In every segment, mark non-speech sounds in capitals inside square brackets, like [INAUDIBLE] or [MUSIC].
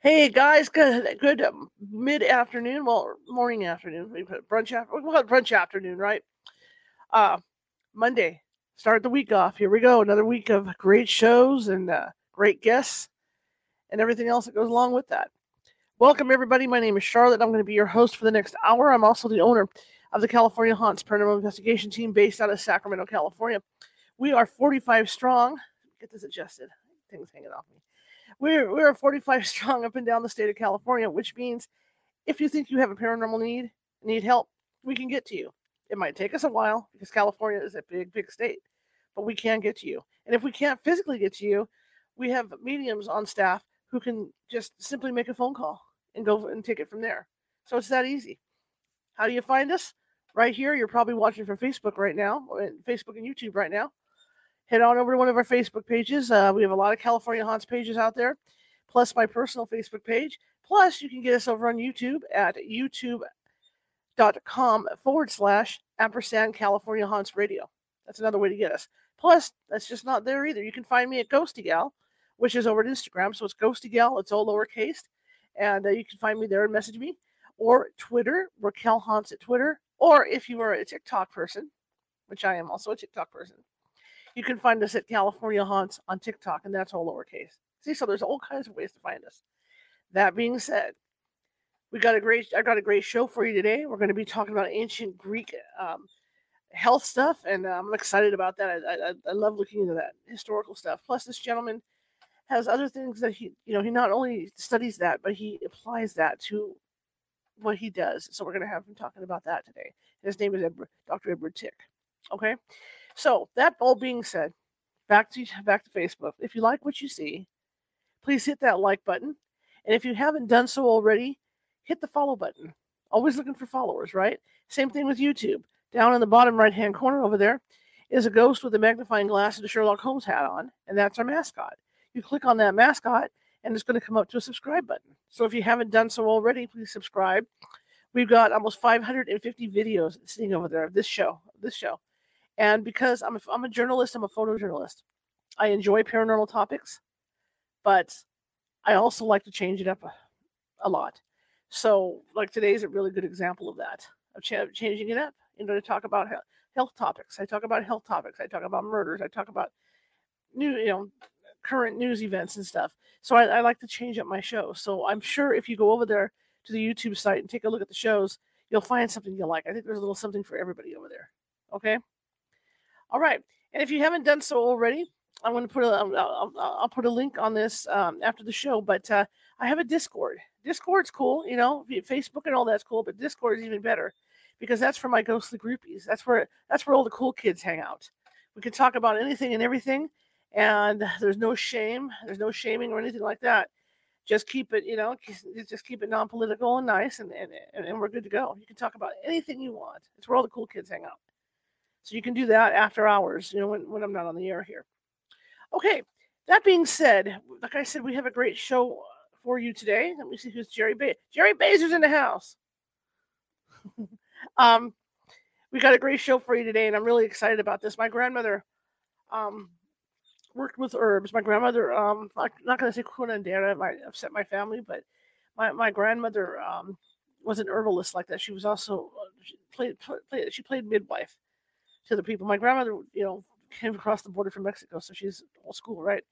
Hey guys, good good um, mid afternoon, well morning afternoon, brunch after we call it brunch afternoon, right? Uh Monday, start the week off. Here we go, another week of great shows and uh, great guests and everything else that goes along with that. Welcome everybody. My name is Charlotte. I'm going to be your host for the next hour. I'm also the owner of the California Haunts Paranormal Investigation Team based out of Sacramento, California. We are 45 strong. Get this adjusted. Things hanging off me we're we're 45 [LAUGHS] strong up and down the state of California, which means if you think you have a paranormal need, need help, we can get to you. It might take us a while because California is a big, big state, but we can get to you. And if we can't physically get to you, we have mediums on staff who can just simply make a phone call and go and take it from there. So it's that easy. How do you find us? Right here. You're probably watching from Facebook right now, Facebook and YouTube right now head on over to one of our Facebook pages. Uh, we have a lot of California Haunts pages out there, plus my personal Facebook page. Plus, you can get us over on YouTube at youtube.com forward slash ampersand California Haunts Radio. That's another way to get us. Plus, that's just not there either. You can find me at Ghosty Gal, which is over at Instagram. So it's Ghosty Gal, it's all lowercase. And uh, you can find me there and message me. Or Twitter, Raquel Haunts at Twitter. Or if you are a TikTok person, which I am also a TikTok person, you can find us at California Haunts on TikTok, and that's all lowercase. See, so there's all kinds of ways to find us. That being said, we got a great I got a great show for you today. We're going to be talking about ancient Greek um, health stuff, and uh, I'm excited about that. I, I, I love looking into that historical stuff. Plus, this gentleman has other things that he you know he not only studies that, but he applies that to what he does. So we're going to have him talking about that today. His name is Edward, Dr. Edward Tick. Okay. So that all being said, back to back to Facebook. If you like what you see, please hit that like button. And if you haven't done so already, hit the follow button. Always looking for followers, right? Same thing with YouTube. Down in the bottom right hand corner over there is a ghost with a magnifying glass and a Sherlock Holmes hat on, and that's our mascot. You click on that mascot, and it's going to come up to a subscribe button. So if you haven't done so already, please subscribe. We've got almost 550 videos sitting over there of this show, this show. And because I'm a, I'm a journalist, I'm a photojournalist. I enjoy paranormal topics, but I also like to change it up a, a lot. So, like today is a really good example of that, of ch- changing it up. You know, to talk about health, topics. I talk about health topics. I talk about murders. I talk about new, you know, current news events and stuff. So I, I like to change up my show. So I'm sure if you go over there to the YouTube site and take a look at the shows, you'll find something you like. I think there's a little something for everybody over there. Okay. All right. And if you haven't done so already, I'm going to put a, I'll, I'll, I'll put a link on this um, after the show. But uh, I have a Discord. Discord's cool, you know. Facebook and all that's cool, but Discord is even better because that's for my ghostly groupies. That's where that's where all the cool kids hang out. We can talk about anything and everything, and there's no shame. There's no shaming or anything like that. Just keep it, you know, just keep it non-political and nice, and and, and we're good to go. You can talk about anything you want. It's where all the cool kids hang out. So you can do that after hours, you know, when, when I'm not on the air here. Okay, that being said, like I said, we have a great show for you today. Let me see who's Jerry Bay. Jerry Bazer's in the house. [LAUGHS] um, we got a great show for you today, and I'm really excited about this. My grandmother um, worked with herbs. My grandmother, um, I'm not going to say curandera, it might upset my family, but my, my grandmother um, was an herbalist like that. She was also uh, she played, played she played midwife to the people. My grandmother, you know, came across the border from Mexico, so she's old school, right?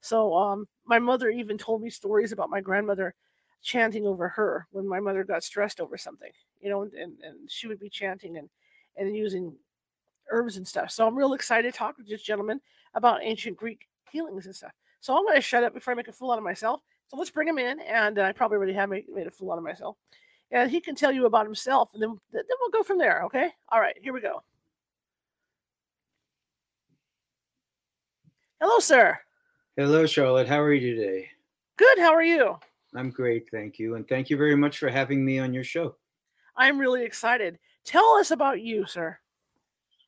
So um, my mother even told me stories about my grandmother chanting over her when my mother got stressed over something, you know, and, and she would be chanting and, and using herbs and stuff. So I'm real excited to talk with this gentleman about ancient Greek healings and stuff. So I'm going to shut up before I make a fool out of myself. So let's bring him in, and I probably already have made, made a fool out of myself. And he can tell you about himself, and then, then we'll go from there, okay? All right, here we go. Hello, sir. Hello, Charlotte. How are you today? Good. How are you? I'm great, thank you, and thank you very much for having me on your show. I'm really excited. Tell us about you, sir.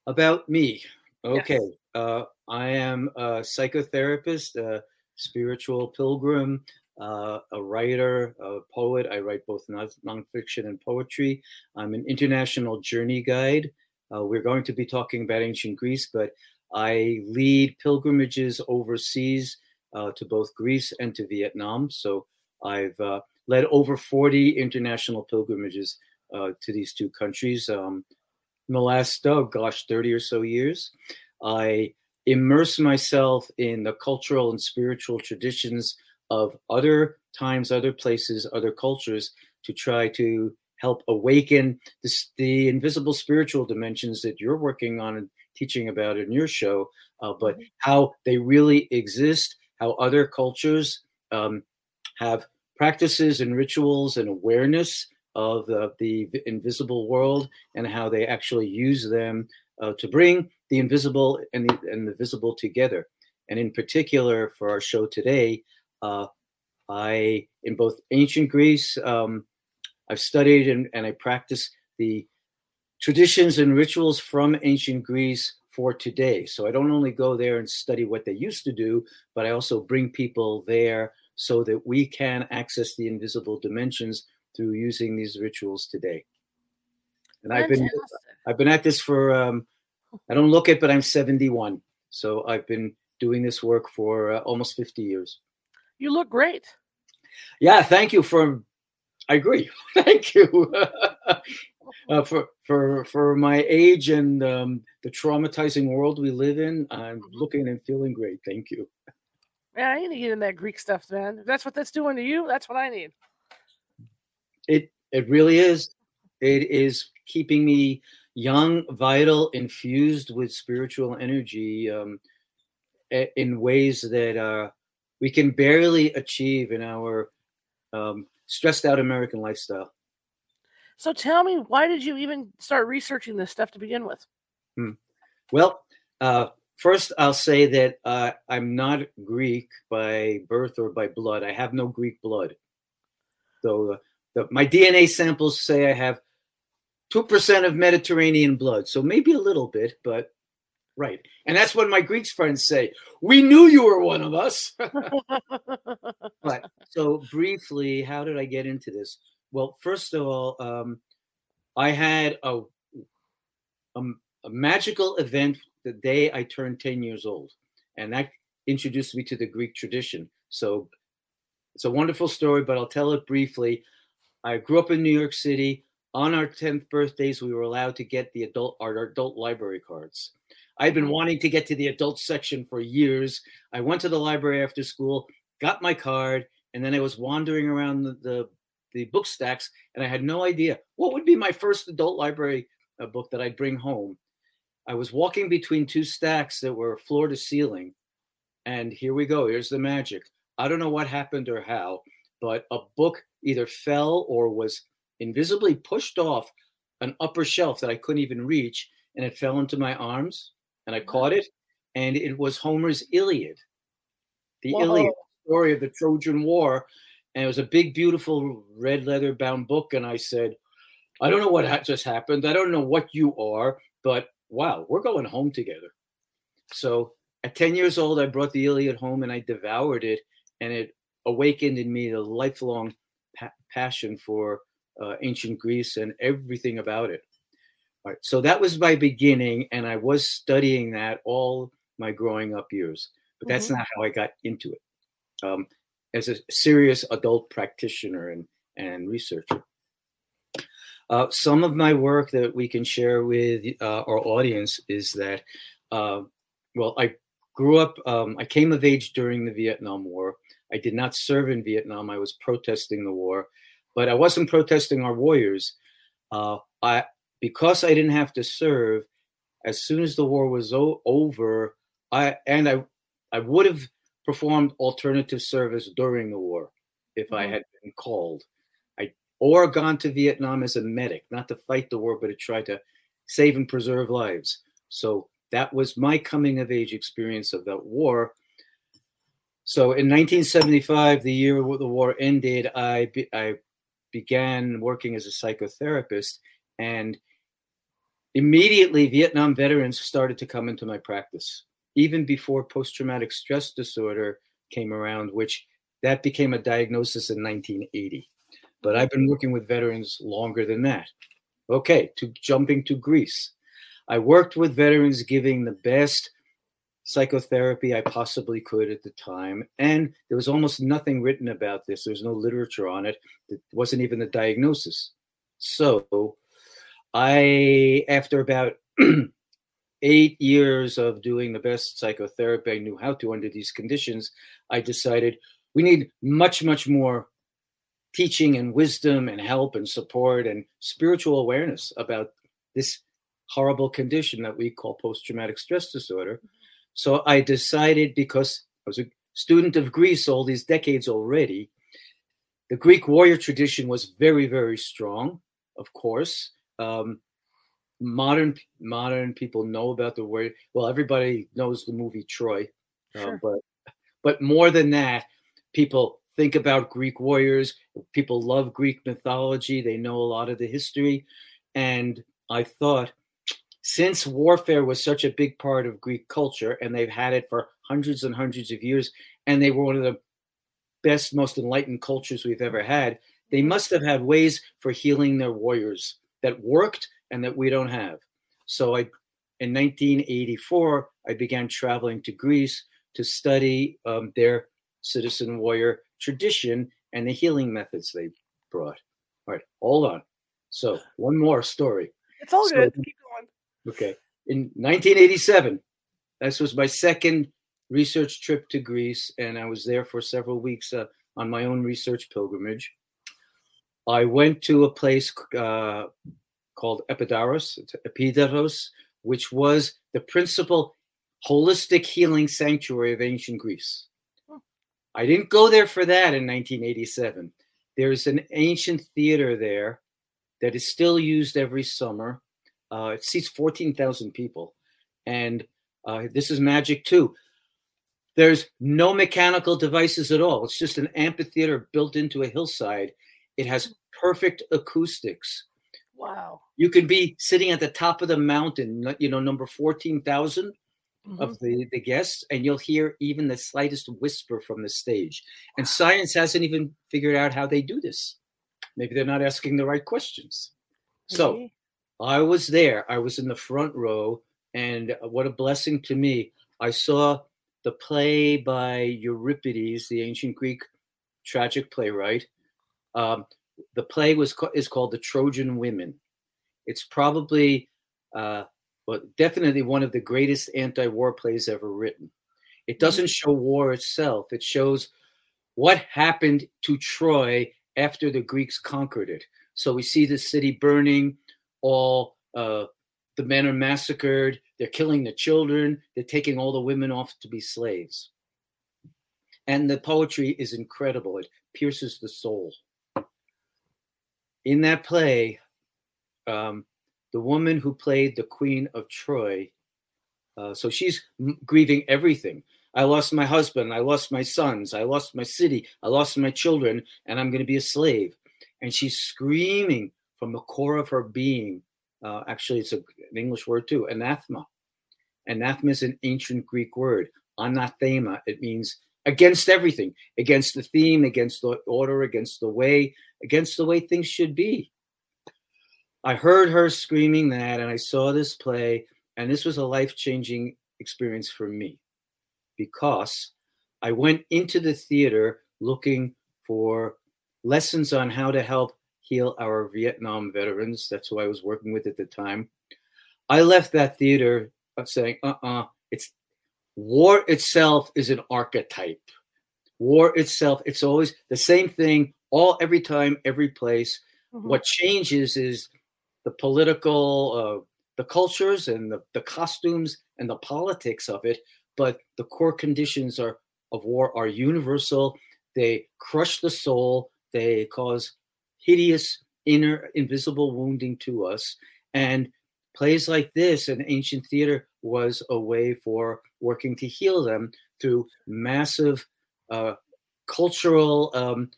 About me. Okay. Yes. Uh, I am a psychotherapist, a spiritual pilgrim, uh, a writer, a poet. I write both non- nonfiction and poetry. I'm an international journey guide. Uh, we're going to be talking about ancient Greece, but I lead pilgrimages overseas uh, to both Greece and to Vietnam. So I've uh, led over 40 international pilgrimages uh, to these two countries um, in the last, oh gosh, 30 or so years. I immerse myself in the cultural and spiritual traditions of other times, other places, other cultures to try to help awaken the invisible spiritual dimensions that you're working on teaching about in your show, uh, but mm-hmm. how they really exist, how other cultures um, have practices and rituals and awareness of the, the invisible world and how they actually use them uh, to bring the invisible and the, and the visible together. And in particular, for our show today, uh, I, in both ancient Greece, um, I've studied and, and I practice the traditions and rituals from ancient Greece for today. So I don't only go there and study what they used to do, but I also bring people there so that we can access the invisible dimensions through using these rituals today. And I've been I've been at this for um, I don't look it, but I'm 71. So I've been doing this work for uh, almost 50 years. You look great. Yeah, thank you for. I agree. [LAUGHS] thank you [LAUGHS] uh, for for for my age and um, the traumatizing world we live in. I'm mm-hmm. looking and feeling great. Thank you. Man, I need to get in that Greek stuff, man. If that's what that's doing to you, that's what I need. It it really is. It is keeping me young, vital, infused with spiritual energy um, in ways that uh, we can barely achieve in our um, stressed out American lifestyle. So tell me, why did you even start researching this stuff to begin with? Hmm. Well, uh, first I'll say that uh, I'm not Greek by birth or by blood. I have no Greek blood. So uh, the, my DNA samples say I have 2% of Mediterranean blood. So maybe a little bit, but right. And that's what my Greek friends say. We knew you were one of us. [LAUGHS] [LAUGHS] but so briefly, how did I get into this? Well, first of all, um, I had a, a, a magical event the day I turned 10 years old. And that introduced me to the Greek tradition. So it's a wonderful story, but I'll tell it briefly. I grew up in New York City. On our 10th birthdays, we were allowed to get the adult our adult library cards. I'd been wanting to get to the adult section for years. I went to the library after school, got my card, and then I was wandering around the, the, the book stacks, and I had no idea what would be my first adult library uh, book that I'd bring home. I was walking between two stacks that were floor to ceiling, and here we go. Here's the magic. I don't know what happened or how, but a book either fell or was invisibly pushed off an upper shelf that I couldn't even reach, and it fell into my arms, and I caught it, and it was Homer's Iliad, the Whoa. Iliad story of the Trojan War, and it was a big, beautiful red leather bound book, and I said, I don't know what just happened. I don't know what you are, but wow, we're going home together. So at 10 years old, I brought the Iliad home and I devoured it, and it awakened in me a lifelong pa- passion for uh, ancient Greece and everything about it. All right, so that was my beginning, and I was studying that all my growing up years, but that's mm-hmm. not how I got into it. Um, as a serious adult practitioner and, and researcher. Uh, some of my work that we can share with uh, our audience is that, uh, well, I grew up, um, I came of age during the Vietnam War. I did not serve in Vietnam. I was protesting the war but I wasn't protesting our warriors. Uh, I because I didn't have to serve. As soon as the war was o- over, I and I I would have performed alternative service during the war if mm-hmm. I had been called. I or gone to Vietnam as a medic, not to fight the war, but to try to save and preserve lives. So that was my coming of age experience of that war. So in 1975, the year the war ended, I I began working as a psychotherapist, and immediately Vietnam veterans started to come into my practice, even before post traumatic stress disorder came around, which that became a diagnosis in 1980. But I've been working with veterans longer than that. Okay, to jumping to Greece. I worked with veterans giving the best psychotherapy I possibly could at the time. And there was almost nothing written about this. There was no literature on it. It wasn't even the diagnosis. So I, after about [CLEARS THROAT] eight years of doing the best psychotherapy I knew how to under these conditions, I decided we need much, much more teaching and wisdom and help and support and spiritual awareness about this horrible condition that we call post traumatic stress disorder. So I decided because I was a student of Greece all these decades already, the Greek warrior tradition was very, very strong, of course. Um, modern modern people know about the word. Well, everybody knows the movie Troy, uh, sure. uh, but but more than that, people think about Greek warriors. People love Greek mythology. They know a lot of the history, and I thought since warfare was such a big part of Greek culture and they've had it for hundreds and hundreds of years, and they were one of the best, most enlightened cultures we've ever had, they must have had ways for healing their warriors that worked and that we don't have. So I in 1984, I began traveling to Greece to study um, their citizen warrior tradition and the healing methods they brought. All right, hold on. So one more story. It's all so, good. Okay. In 1987, this was my second research trip to Greece, and I was there for several weeks uh, on my own research pilgrimage. I went to a place uh, called Epidaurus, Epidavros, which was the principal holistic healing sanctuary of ancient Greece. I didn't go there for that in 1987. There's an ancient theater there that is still used every summer uh, it seats 14,000 people. And uh, this is magic too. There's no mechanical devices at all. It's just an amphitheater built into a hillside. It has perfect acoustics. Wow. You can be sitting at the top of the mountain, you know, number 14,000 mm-hmm. of the, the guests, and you'll hear even the slightest whisper from the stage. And science hasn't even figured out how they do this. Maybe they're not asking the right questions. So I was there. I was in the front row, and what a blessing to me. I saw the play by Euripides, the ancient Greek tragic playwright. Um, the play was is called The Trojan Women. It's probably, uh, well, definitely one of the greatest anti-war plays ever written. It mm-hmm. doesn't show war itself. It shows what happened to Troy after the Greeks conquered it. So we see the city burning all uh, the men are massacred. They're killing the children. They're taking all the women off to be slaves. And the poetry is incredible. It pierces the soul. In that play, um, the woman who played the Queen of Troy, uh, so she's grieving everything. I lost my husband. I lost my sons. I lost my city. I lost my children, and I'm going to be a slave. And she's screaming from the core of her being. Uh, actually, it's a, an English word too, anathema. Anathema is an ancient Greek word. Anathema, it means against everything, against the theme, against the order, against the way, against the way things should be. I heard her screaming that, and I saw this play, and this was a life changing experience for me because I went into the theater looking for lessons on how to help heal our Vietnam veterans. That's who I was working with at the time. I left that theater uh, saying, uh uh-uh, uh, it's war itself is an archetype. War itself, it's always the same thing, all every time, every place. Mm-hmm. What changes is the political, uh, the cultures and the, the costumes and the politics of it, but the core conditions are of war are universal. They crush the soul. They cause hideous inner invisible wounding to us. And plays like this in ancient theater was a way for working to heal them through massive uh, cultural um,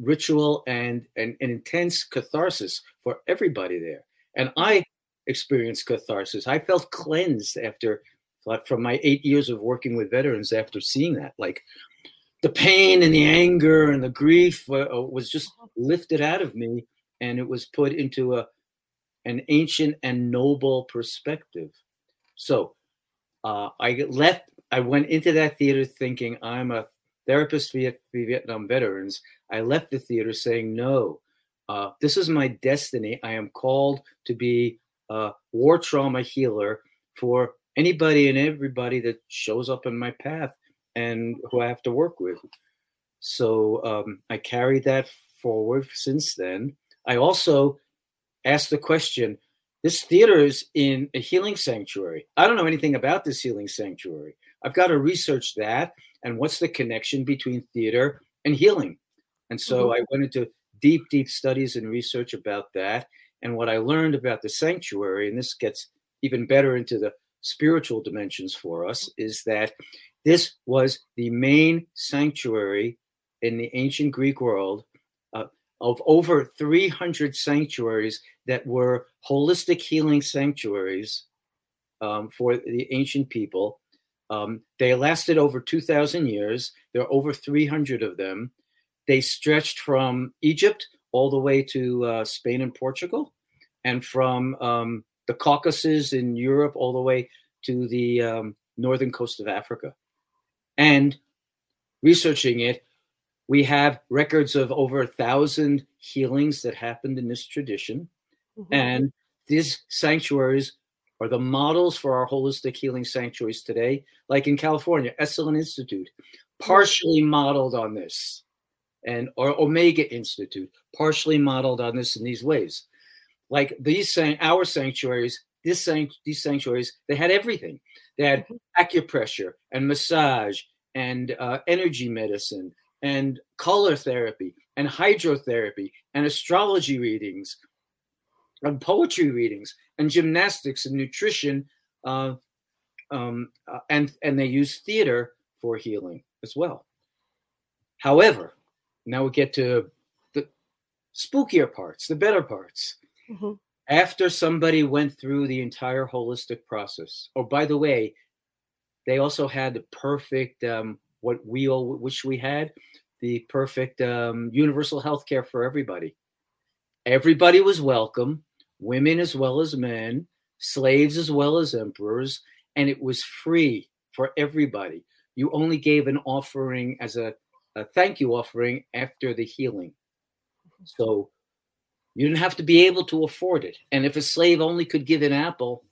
ritual and, and an intense catharsis for everybody there. And I experienced catharsis. I felt cleansed after from my eight years of working with veterans after seeing that. Like the pain and the anger and the grief uh, uh, was just lifted out of me and it was put into a an ancient and noble perspective. So uh, I left. I went into that theater thinking I'm a therapist for Vietnam veterans. I left the theater saying, "No, uh, this is my destiny. I am called to be a war trauma healer for anybody and everybody that shows up in my path and who I have to work with. So um, I carried that forward since then. I also asked the question this theater is in a healing sanctuary. I don't know anything about this healing sanctuary. I've got to research that and what's the connection between theater and healing. And so mm-hmm. I went into deep, deep studies and research about that. And what I learned about the sanctuary, and this gets even better into the spiritual dimensions for us is that this was the main sanctuary in the ancient Greek world uh, of over 300 sanctuaries that were holistic healing sanctuaries um, for the ancient people. Um, they lasted over 2,000 years. There are over 300 of them. They stretched from Egypt all the way to uh, Spain and Portugal, and from um, the Caucasus in Europe all the way to the um, northern coast of Africa. And researching it, we have records of over a thousand healings that happened in this tradition. Mm-hmm. And these sanctuaries are the models for our holistic healing sanctuaries today, like in California, Esalen Institute, partially modeled on this, and or Omega Institute, partially modeled on this in these ways like these our sanctuaries this these sanctuaries they had everything they had mm-hmm. acupressure and massage and uh, energy medicine and color therapy and hydrotherapy and astrology readings and poetry readings and gymnastics and nutrition uh, um, uh, and and they use theater for healing as well however now we get to the spookier parts the better parts Mm-hmm. After somebody went through the entire holistic process. Oh, by the way, they also had the perfect um, what we all wish we had the perfect um, universal health care for everybody. Everybody was welcome, women as well as men, slaves as well as emperors, and it was free for everybody. You only gave an offering as a, a thank you offering after the healing. So you didn't have to be able to afford it. And if a slave only could give an apple,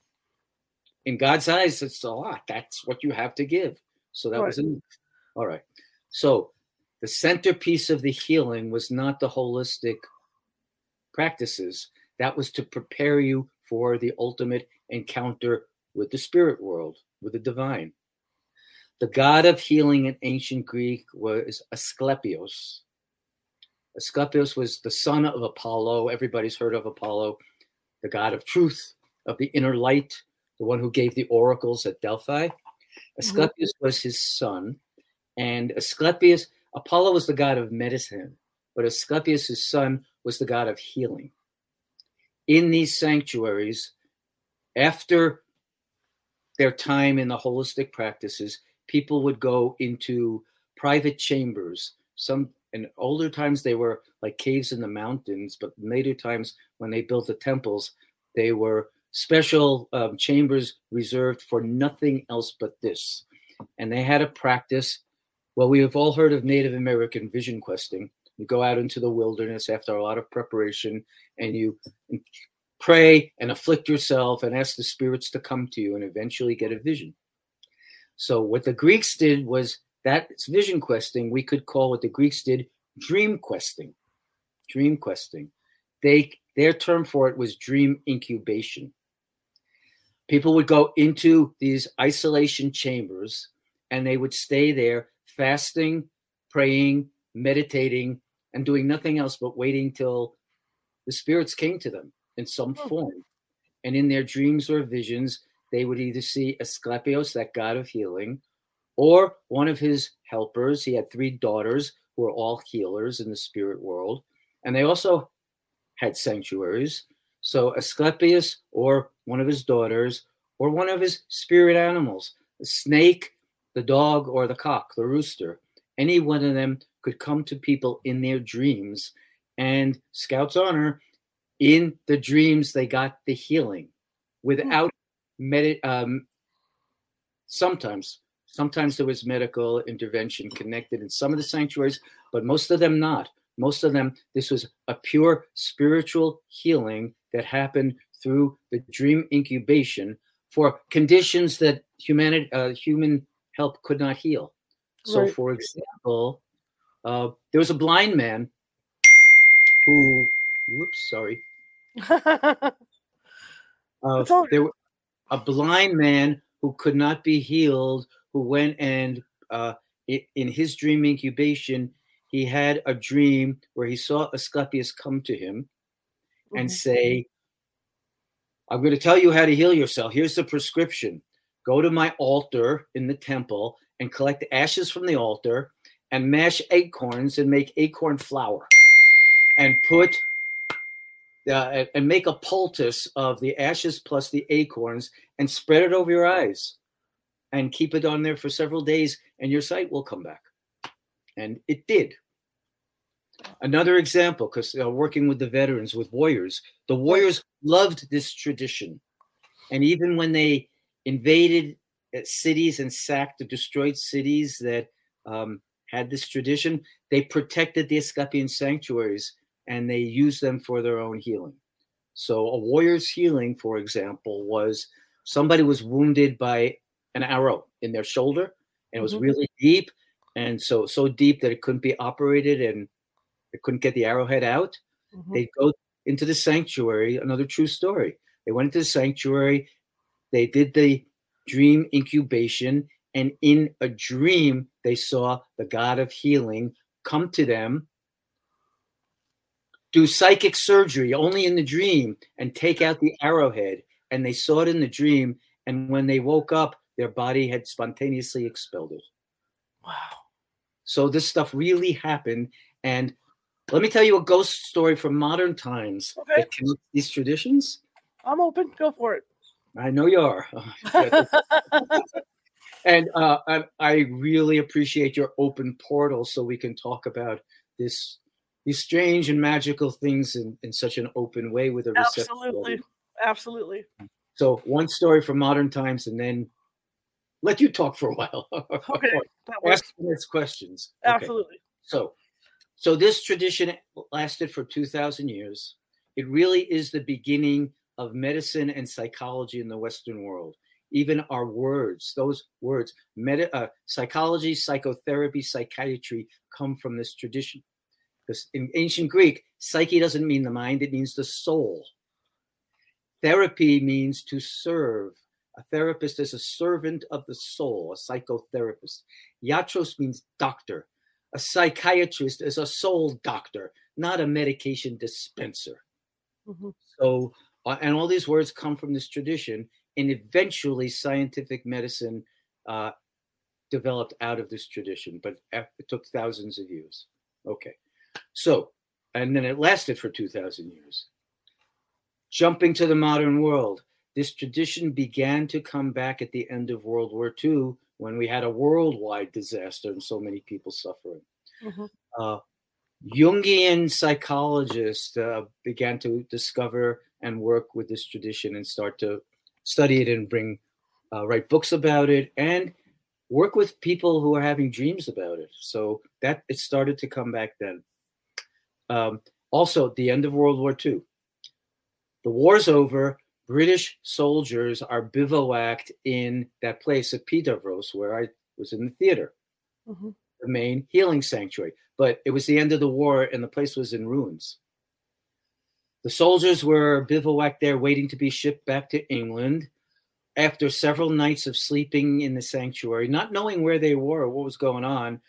in God's eyes, it's a lot. That's what you have to give. So that right. was enough. All right. So the centerpiece of the healing was not the holistic practices, that was to prepare you for the ultimate encounter with the spirit world, with the divine. The god of healing in ancient Greek was Asclepios. Asclepius was the son of Apollo. Everybody's heard of Apollo, the god of truth, of the inner light, the one who gave the oracles at Delphi. Asclepius mm-hmm. was his son, and Asclepius, Apollo was the god of medicine, but Asclepius' son was the god of healing. In these sanctuaries, after their time in the holistic practices, people would go into private chambers. Some in older times they were like caves in the mountains, but later times when they built the temples, they were special um, chambers reserved for nothing else but this. And they had a practice. Well, we have all heard of Native American vision questing. You go out into the wilderness after a lot of preparation and you pray and afflict yourself and ask the spirits to come to you and eventually get a vision. So, what the Greeks did was that vision questing. We could call what the Greeks did dream questing. Dream questing. They their term for it was dream incubation. People would go into these isolation chambers and they would stay there fasting, praying, meditating, and doing nothing else but waiting till the spirits came to them in some oh. form. And in their dreams or visions, they would either see Asclepios, that god of healing, or one of his helpers. He had three daughters who were all healers in the spirit world, and they also had sanctuaries. So Asclepius or one of his daughters or one of his spirit animals, the snake, the dog, or the cock, the rooster, any one of them could come to people in their dreams. And Scouts Honor, in the dreams, they got the healing without med- um, sometimes sometimes there was medical intervention connected in some of the sanctuaries but most of them not most of them this was a pure spiritual healing that happened through the dream incubation for conditions that humanity uh, human help could not heal so right. for example uh, there was a blind man who whoops sorry [LAUGHS] uh, there was a blind man who could not be healed, who went and uh, in his dream incubation, he had a dream where he saw Asclepius come to him mm-hmm. and say, I'm going to tell you how to heal yourself. Here's the prescription. Go to my altar in the temple and collect ashes from the altar and mash acorns and make acorn flour and put uh, and make a poultice of the ashes plus the acorns and spread it over your eyes and keep it on there for several days and your sight will come back. And it did. Another example because uh, working with the veterans with warriors the warriors loved this tradition. And even when they invaded cities and sacked or destroyed cities that um, had this tradition they protected the asclepian sanctuaries and they used them for their own healing. So a warrior's healing, for example, was somebody was wounded by an arrow in their shoulder and it was mm-hmm. really deep and so so deep that it couldn't be operated and they couldn't get the arrowhead out. Mm-hmm. They'd go into the sanctuary, another true story. They went into the sanctuary, they did the dream incubation, and in a dream, they saw the God of healing come to them do psychic surgery only in the dream and take out the arrowhead. And they saw it in the dream. And when they woke up, their body had spontaneously expelled it. Wow. So this stuff really happened. And let me tell you a ghost story from modern times okay. that connects these traditions. I'm open. Go for it. I know you are. and uh, I, I really appreciate your open portal so we can talk about this these strange and magical things in, in such an open way with a absolutely. Absolutely. So one story from modern times and then let you talk for a while. [LAUGHS] Okay ask next questions. Absolutely. Okay. so so this tradition lasted for 2000 years. It really is the beginning of medicine and psychology in the western world even our words those words meta, uh, psychology psychotherapy psychiatry come from this tradition because in ancient Greek, psyche doesn't mean the mind, it means the soul. Therapy means to serve. A therapist is a servant of the soul, a psychotherapist. Iatros means doctor. A psychiatrist is a soul doctor, not a medication dispenser. Mm-hmm. So, uh, and all these words come from this tradition, and eventually scientific medicine uh, developed out of this tradition, but it took thousands of years. Okay. So, and then it lasted for 2,000 years. Jumping to the modern world, this tradition began to come back at the end of World War II when we had a worldwide disaster and so many people suffering. Mm-hmm. Uh, Jungian psychologists uh, began to discover and work with this tradition and start to study it and bring uh, write books about it and work with people who are having dreams about it. So that it started to come back then. Um, also, the end of World War II, the war's over. British soldiers are bivouacked in that place at Pidavros, where I was in the theater, mm-hmm. the main healing sanctuary. But it was the end of the war, and the place was in ruins. The soldiers were bivouacked there, waiting to be shipped back to England. After several nights of sleeping in the sanctuary, not knowing where they were or what was going on,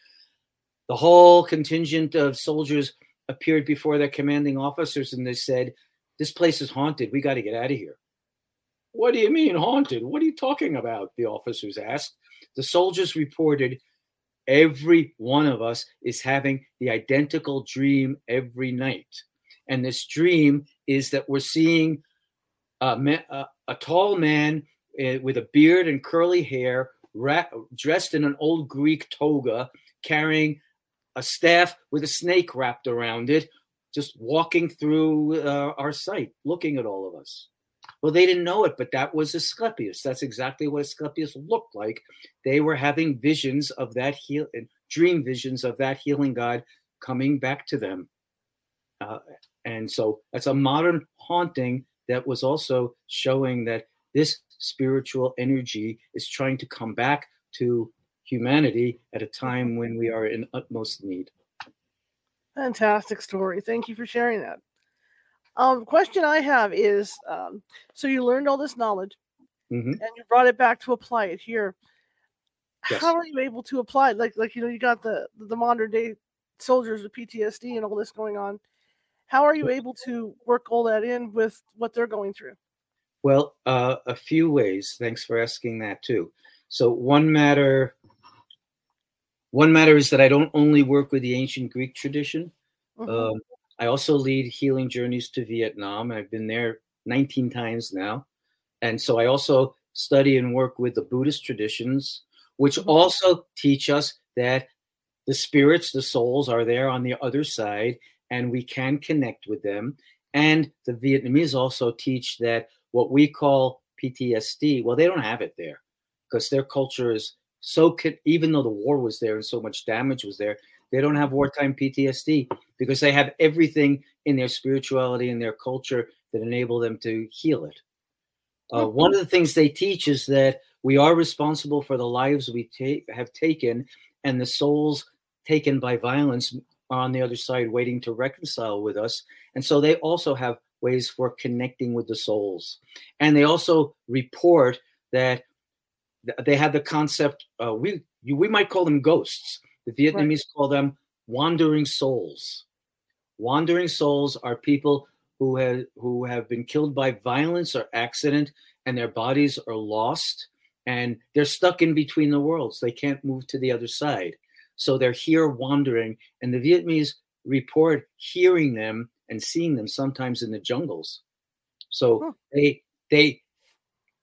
the whole contingent of soldiers appeared before their commanding officers and they said, This place is haunted. We got to get out of here. What do you mean haunted? What are you talking about? The officers asked. The soldiers reported every one of us is having the identical dream every night. And this dream is that we're seeing a, a, a tall man uh, with a beard and curly hair, ra- dressed in an old Greek toga, carrying a staff with a snake wrapped around it, just walking through uh, our site, looking at all of us. Well, they didn't know it, but that was Asclepius. That's exactly what Asclepius looked like. They were having visions of that heal, dream visions of that healing God coming back to them. Uh, and so that's a modern haunting that was also showing that this spiritual energy is trying to come back to humanity at a time when we are in utmost need. Fantastic story. Thank you for sharing that. Um, question I have is, um, so you learned all this knowledge, mm-hmm. and you brought it back to apply it here. Yes. How are you able to apply it? Like, like you know, you got the the modern day soldiers with PTSD and all this going on. How are you able to work all that in with what they're going through? Well, uh, a few ways. Thanks for asking that too. So one matter, one matter is that I don't only work with the ancient Greek tradition. Mm-hmm. Um, I also lead healing journeys to Vietnam. I've been there 19 times now. And so I also study and work with the Buddhist traditions, which mm-hmm. also teach us that the spirits, the souls are there on the other side and we can connect with them. And the Vietnamese also teach that what we call PTSD, well, they don't have it there because their culture is so, even though the war was there and so much damage was there, they don't have wartime PTSD because they have everything in their spirituality and their culture that enable them to heal it. Uh. One of the things they teach is that we are responsible for the lives we ta- have taken, and the souls taken by violence on the other side waiting to reconcile with us. And so they also have ways for connecting with the souls. And they also report that they have the concept, uh, we, we might call them ghosts the Vietnamese right. call them wandering souls. Wandering souls are people who have who have been killed by violence or accident and their bodies are lost and they're stuck in between the worlds. They can't move to the other side. So they're here wandering and the Vietnamese report hearing them and seeing them sometimes in the jungles. So huh. they they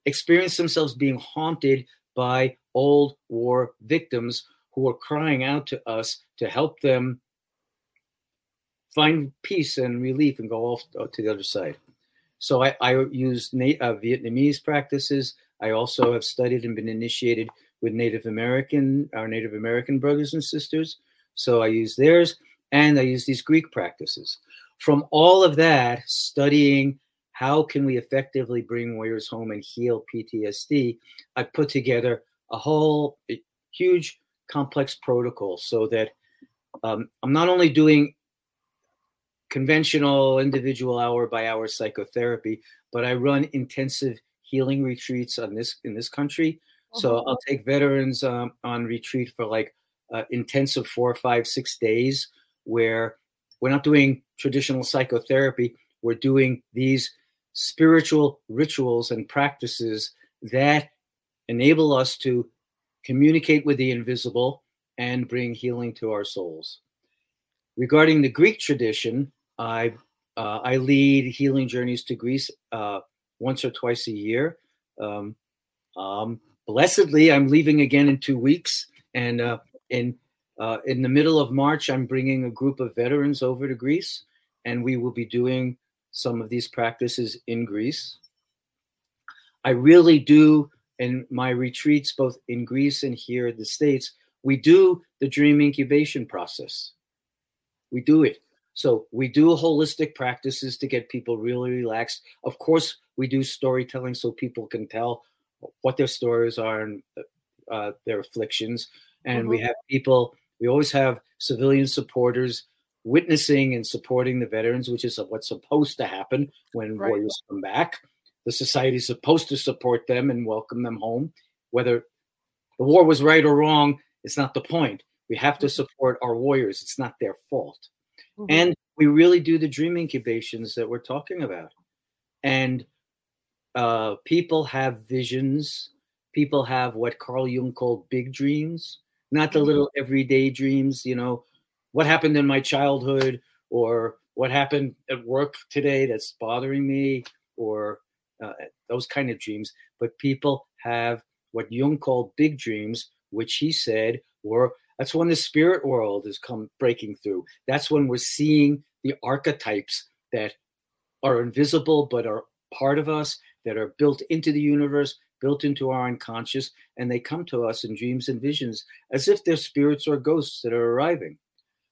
experience themselves being haunted by old war victims who are crying out to us to help them find peace and relief and go off to the other side. So I, I use uh, Vietnamese practices. I also have studied and been initiated with Native American, our Native American brothers and sisters. So I use theirs and I use these Greek practices. From all of that, studying how can we effectively bring warriors home and heal PTSD, I put together a whole huge complex protocol so that um, I'm not only doing conventional individual hour by hour psychotherapy, but I run intensive healing retreats on this in this country. So uh-huh. I'll take veterans um, on retreat for like uh, intensive four, five, six days, where we're not doing traditional psychotherapy. We're doing these spiritual rituals and practices that enable us to communicate with the invisible, and bring healing to our souls. Regarding the Greek tradition, I uh, I lead healing journeys to Greece uh, once or twice a year. Um, um, blessedly, I'm leaving again in two weeks, and uh, in uh, in the middle of March, I'm bringing a group of veterans over to Greece, and we will be doing some of these practices in Greece. I really do in my retreats, both in Greece and here in the States, we do the dream incubation process. We do it. So we do holistic practices to get people really relaxed. Of course, we do storytelling so people can tell what their stories are and uh, their afflictions. And mm-hmm. we have people, we always have civilian supporters witnessing and supporting the veterans, which is what's supposed to happen when right. warriors come back. The society is supposed to support them and welcome them home. Whether the war was right or wrong, it's not the point. We have to mm-hmm. support our warriors. It's not their fault. Mm-hmm. And we really do the dream incubations that we're talking about. And uh, people have visions. People have what Carl Jung called big dreams. not the little everyday dreams, you know, what happened in my childhood or what happened at work today that's bothering me or uh, those kind of dreams. But people have what Jung called big dreams, which he said were that's when the spirit world is come breaking through. That's when we're seeing the archetypes that are invisible but are part of us, that are built into the universe, built into our unconscious, and they come to us in dreams and visions as if they're spirits or ghosts that are arriving.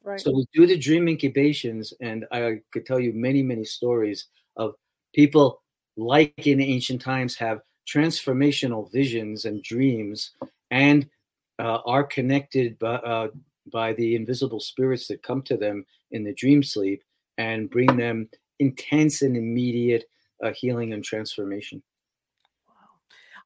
Right. So we do the dream incubations, and I could tell you many, many stories of people like in ancient times have transformational visions and dreams and uh, are connected by, uh, by the invisible spirits that come to them in the dream sleep and bring them intense and immediate uh, healing and transformation. Wow.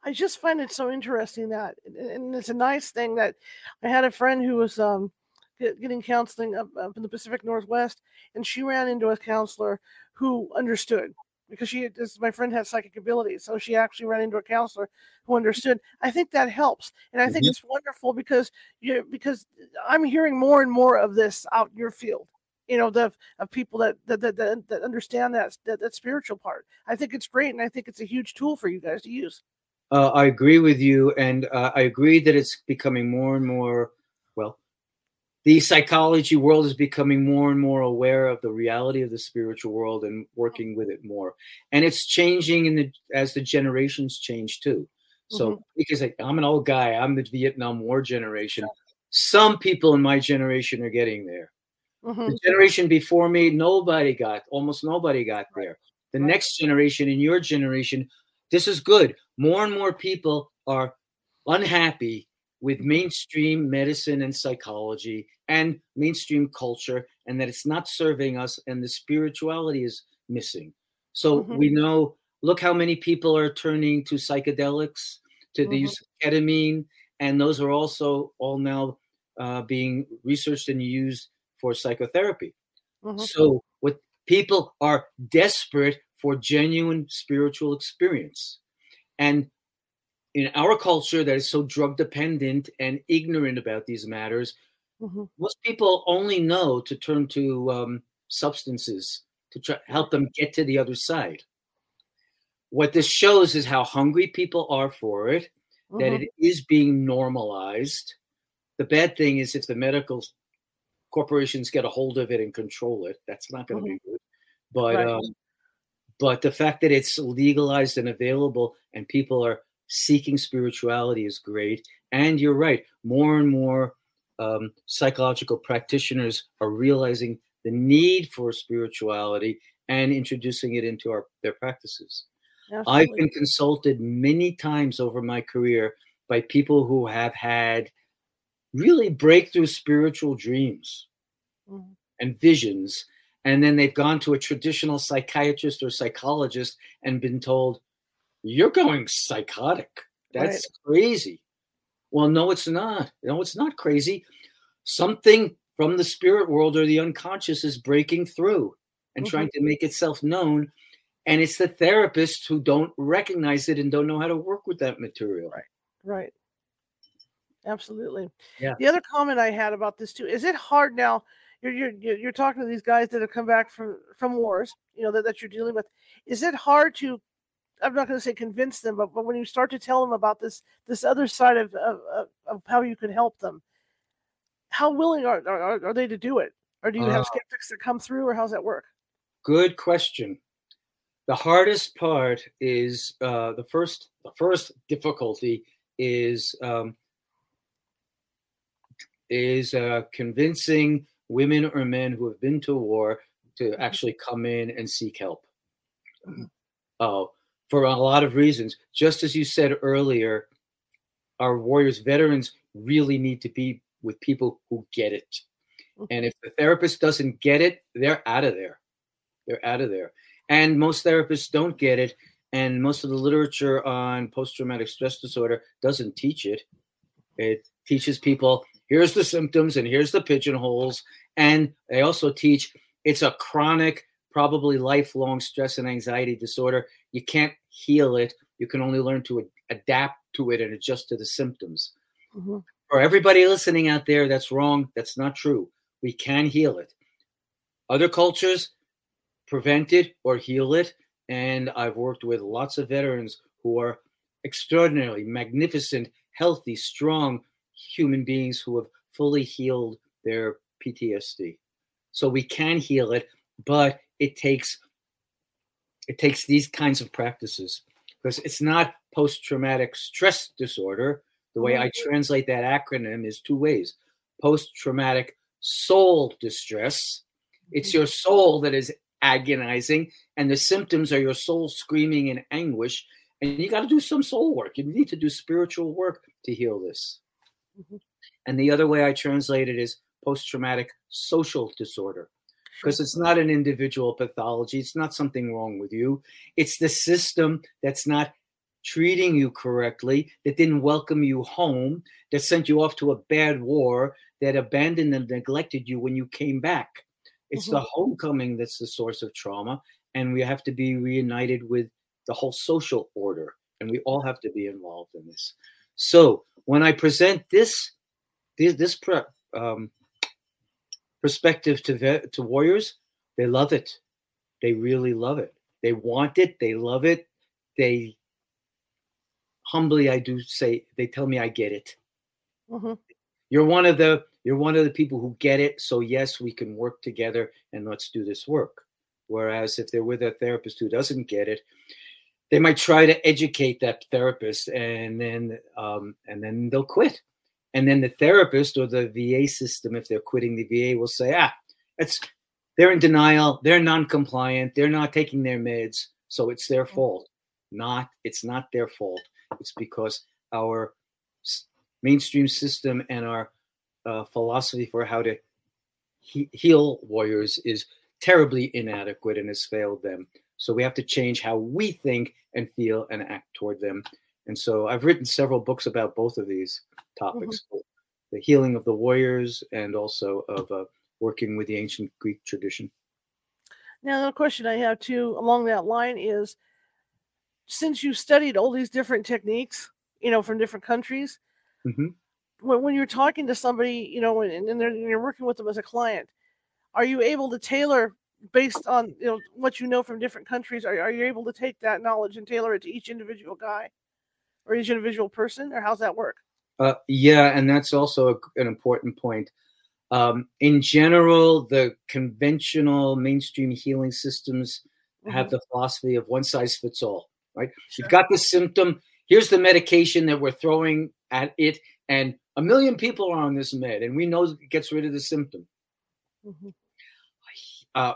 I just find it so interesting that, and it's a nice thing that I had a friend who was um, getting counseling up, up in the Pacific Northwest, and she ran into a counselor who understood because she this my friend had psychic abilities so she actually ran into a counselor who understood i think that helps and i think mm-hmm. it's wonderful because you because i'm hearing more and more of this out in your field you know the of people that that that, that, that understand that, that that spiritual part. I think it's great and i think it's a huge tool for you guys to use. Uh, i agree with you and uh, i agree that it's becoming more and more well the psychology world is becoming more and more aware of the reality of the spiritual world and working with it more. And it's changing in the as the generations change too. So mm-hmm. because I, i'm an old guy i'm the vietnam war generation. Some people in my generation are getting there mm-hmm. the generation before me nobody got almost nobody got there the right. next generation in your generation this is good more and more people are unhappy with mainstream medicine and psychology and mainstream culture, and that it's not serving us, and the spirituality is missing. So mm-hmm. we know, look how many people are turning to psychedelics, to mm-hmm. the use of ketamine, and those are also all now uh, being researched and used for psychotherapy. Mm-hmm. So what people are desperate for genuine spiritual experience. And in our culture that is so drug dependent and ignorant about these matters, mm-hmm. most people only know to turn to um, substances to try, help them get to the other side. What this shows is how hungry people are for it, mm-hmm. that it is being normalized. The bad thing is if the medical corporations get a hold of it and control it, that's not going to mm-hmm. be good. But right. um, but the fact that it's legalized and available and people are seeking spirituality is great. And you're right, more and more um, psychological practitioners are realizing the need for spirituality and introducing it into our, their practices. Absolutely. I've been consulted many times over my career by people who have had really breakthrough spiritual dreams mm-hmm. and visions. And then they've gone to a traditional psychiatrist or psychologist and been told, you're going psychotic. That's right. crazy. Well, no, it's not. No, it's not crazy. Something from the spirit world or the unconscious is breaking through and mm-hmm. trying to make itself known. And it's the therapists who don't recognize it and don't know how to work with that material. Right. Right. Absolutely. Yeah. The other comment I had about this too is it hard now? You're you're you're talking to these guys that have come back from from wars, you know that, that you're dealing with. Is it hard to I'm not going to say convince them, but, but when you start to tell them about this this other side of of, of how you can help them, how willing are, are, are they to do it, or do you have uh, skeptics that come through, or how's that work? Good question. The hardest part is uh, the first. The first difficulty is um, is uh, convincing women or men who have been to war to mm-hmm. actually come in and seek help. Oh, for a lot of reasons. Just as you said earlier, our warriors veterans really need to be with people who get it. Mm-hmm. And if the therapist doesn't get it, they're out of there. They're out of there. And most therapists don't get it. And most of the literature on post traumatic stress disorder doesn't teach it. It teaches people here's the symptoms and here's the pigeonholes. And they also teach it's a chronic probably lifelong stress and anxiety disorder. You can't heal it. You can only learn to adapt to it and adjust to the symptoms. Mm-hmm. For everybody listening out there, that's wrong. That's not true. We can heal it. Other cultures prevent it or heal it. And I've worked with lots of veterans who are extraordinarily magnificent, healthy, strong human beings who have fully healed their PTSD. So we can heal it, but it takes it takes these kinds of practices because it's not post-traumatic stress disorder. The way I Mm-hmm. translate that acronym is two ways. Post-traumatic soul distress. It's your soul that is agonizing, and the symptoms are your soul screaming in anguish. And you got to do some soul work. You need to do spiritual work to heal this. Mhm. And the other way I translate it is post traumatic social disorder because it's not an individual pathology. It's not something wrong with you. It's the system that's not treating you correctly, that didn't welcome you home, that sent you off to a bad war, that abandoned and neglected you when you came back. It's the homecoming that's the source of trauma. And we have to be reunited with the whole social order. And we all have to be involved in this. So when I present this, this, this um, perspective to ve- to warriors, they love it. They really love it. They want it. They love it. They humbly, I do say, they tell me I get it. Mhm. You're one of the you're one of the people who get it. So yes, we can work together and let's do this work. Whereas if they're with a therapist who doesn't get it, they might try to educate that therapist and then um, and then they'll quit. And then the therapist or the VA system, if they're quitting the VA, will say, ah, it's they're in denial, they're non-compliant, they're not taking their meds, so it's their fault. Not, it's not their fault. It's because our mainstream system and our uh, philosophy for how to he- heal warriors is terribly inadequate and has failed them. So we have to change how we think and feel and act toward them. And so I've written several books about both of these topics the healing of the warriors and also of uh, working with the ancient Greek tradition. Now, the question I have too along that line is since you studied all these different techniques, you know, from different countries, Mhm. when, when you're talking to somebody, you know, and, and, and you're working with them as a client, are you able to tailor based on, you know, what you know from different countries? Are, are you able to take that knowledge and tailor it to each individual guy or each individual person, or how's that work? Uh, yeah, and that's also a, an important point. Um, in general, the conventional mainstream healing systems have Mhm. the philosophy of one size fits all, right? Sure. You've got this symptom. Here's the medication that we're throwing at it, and a million people are on this med, and we know it gets rid of the symptom. Mhm. Uh,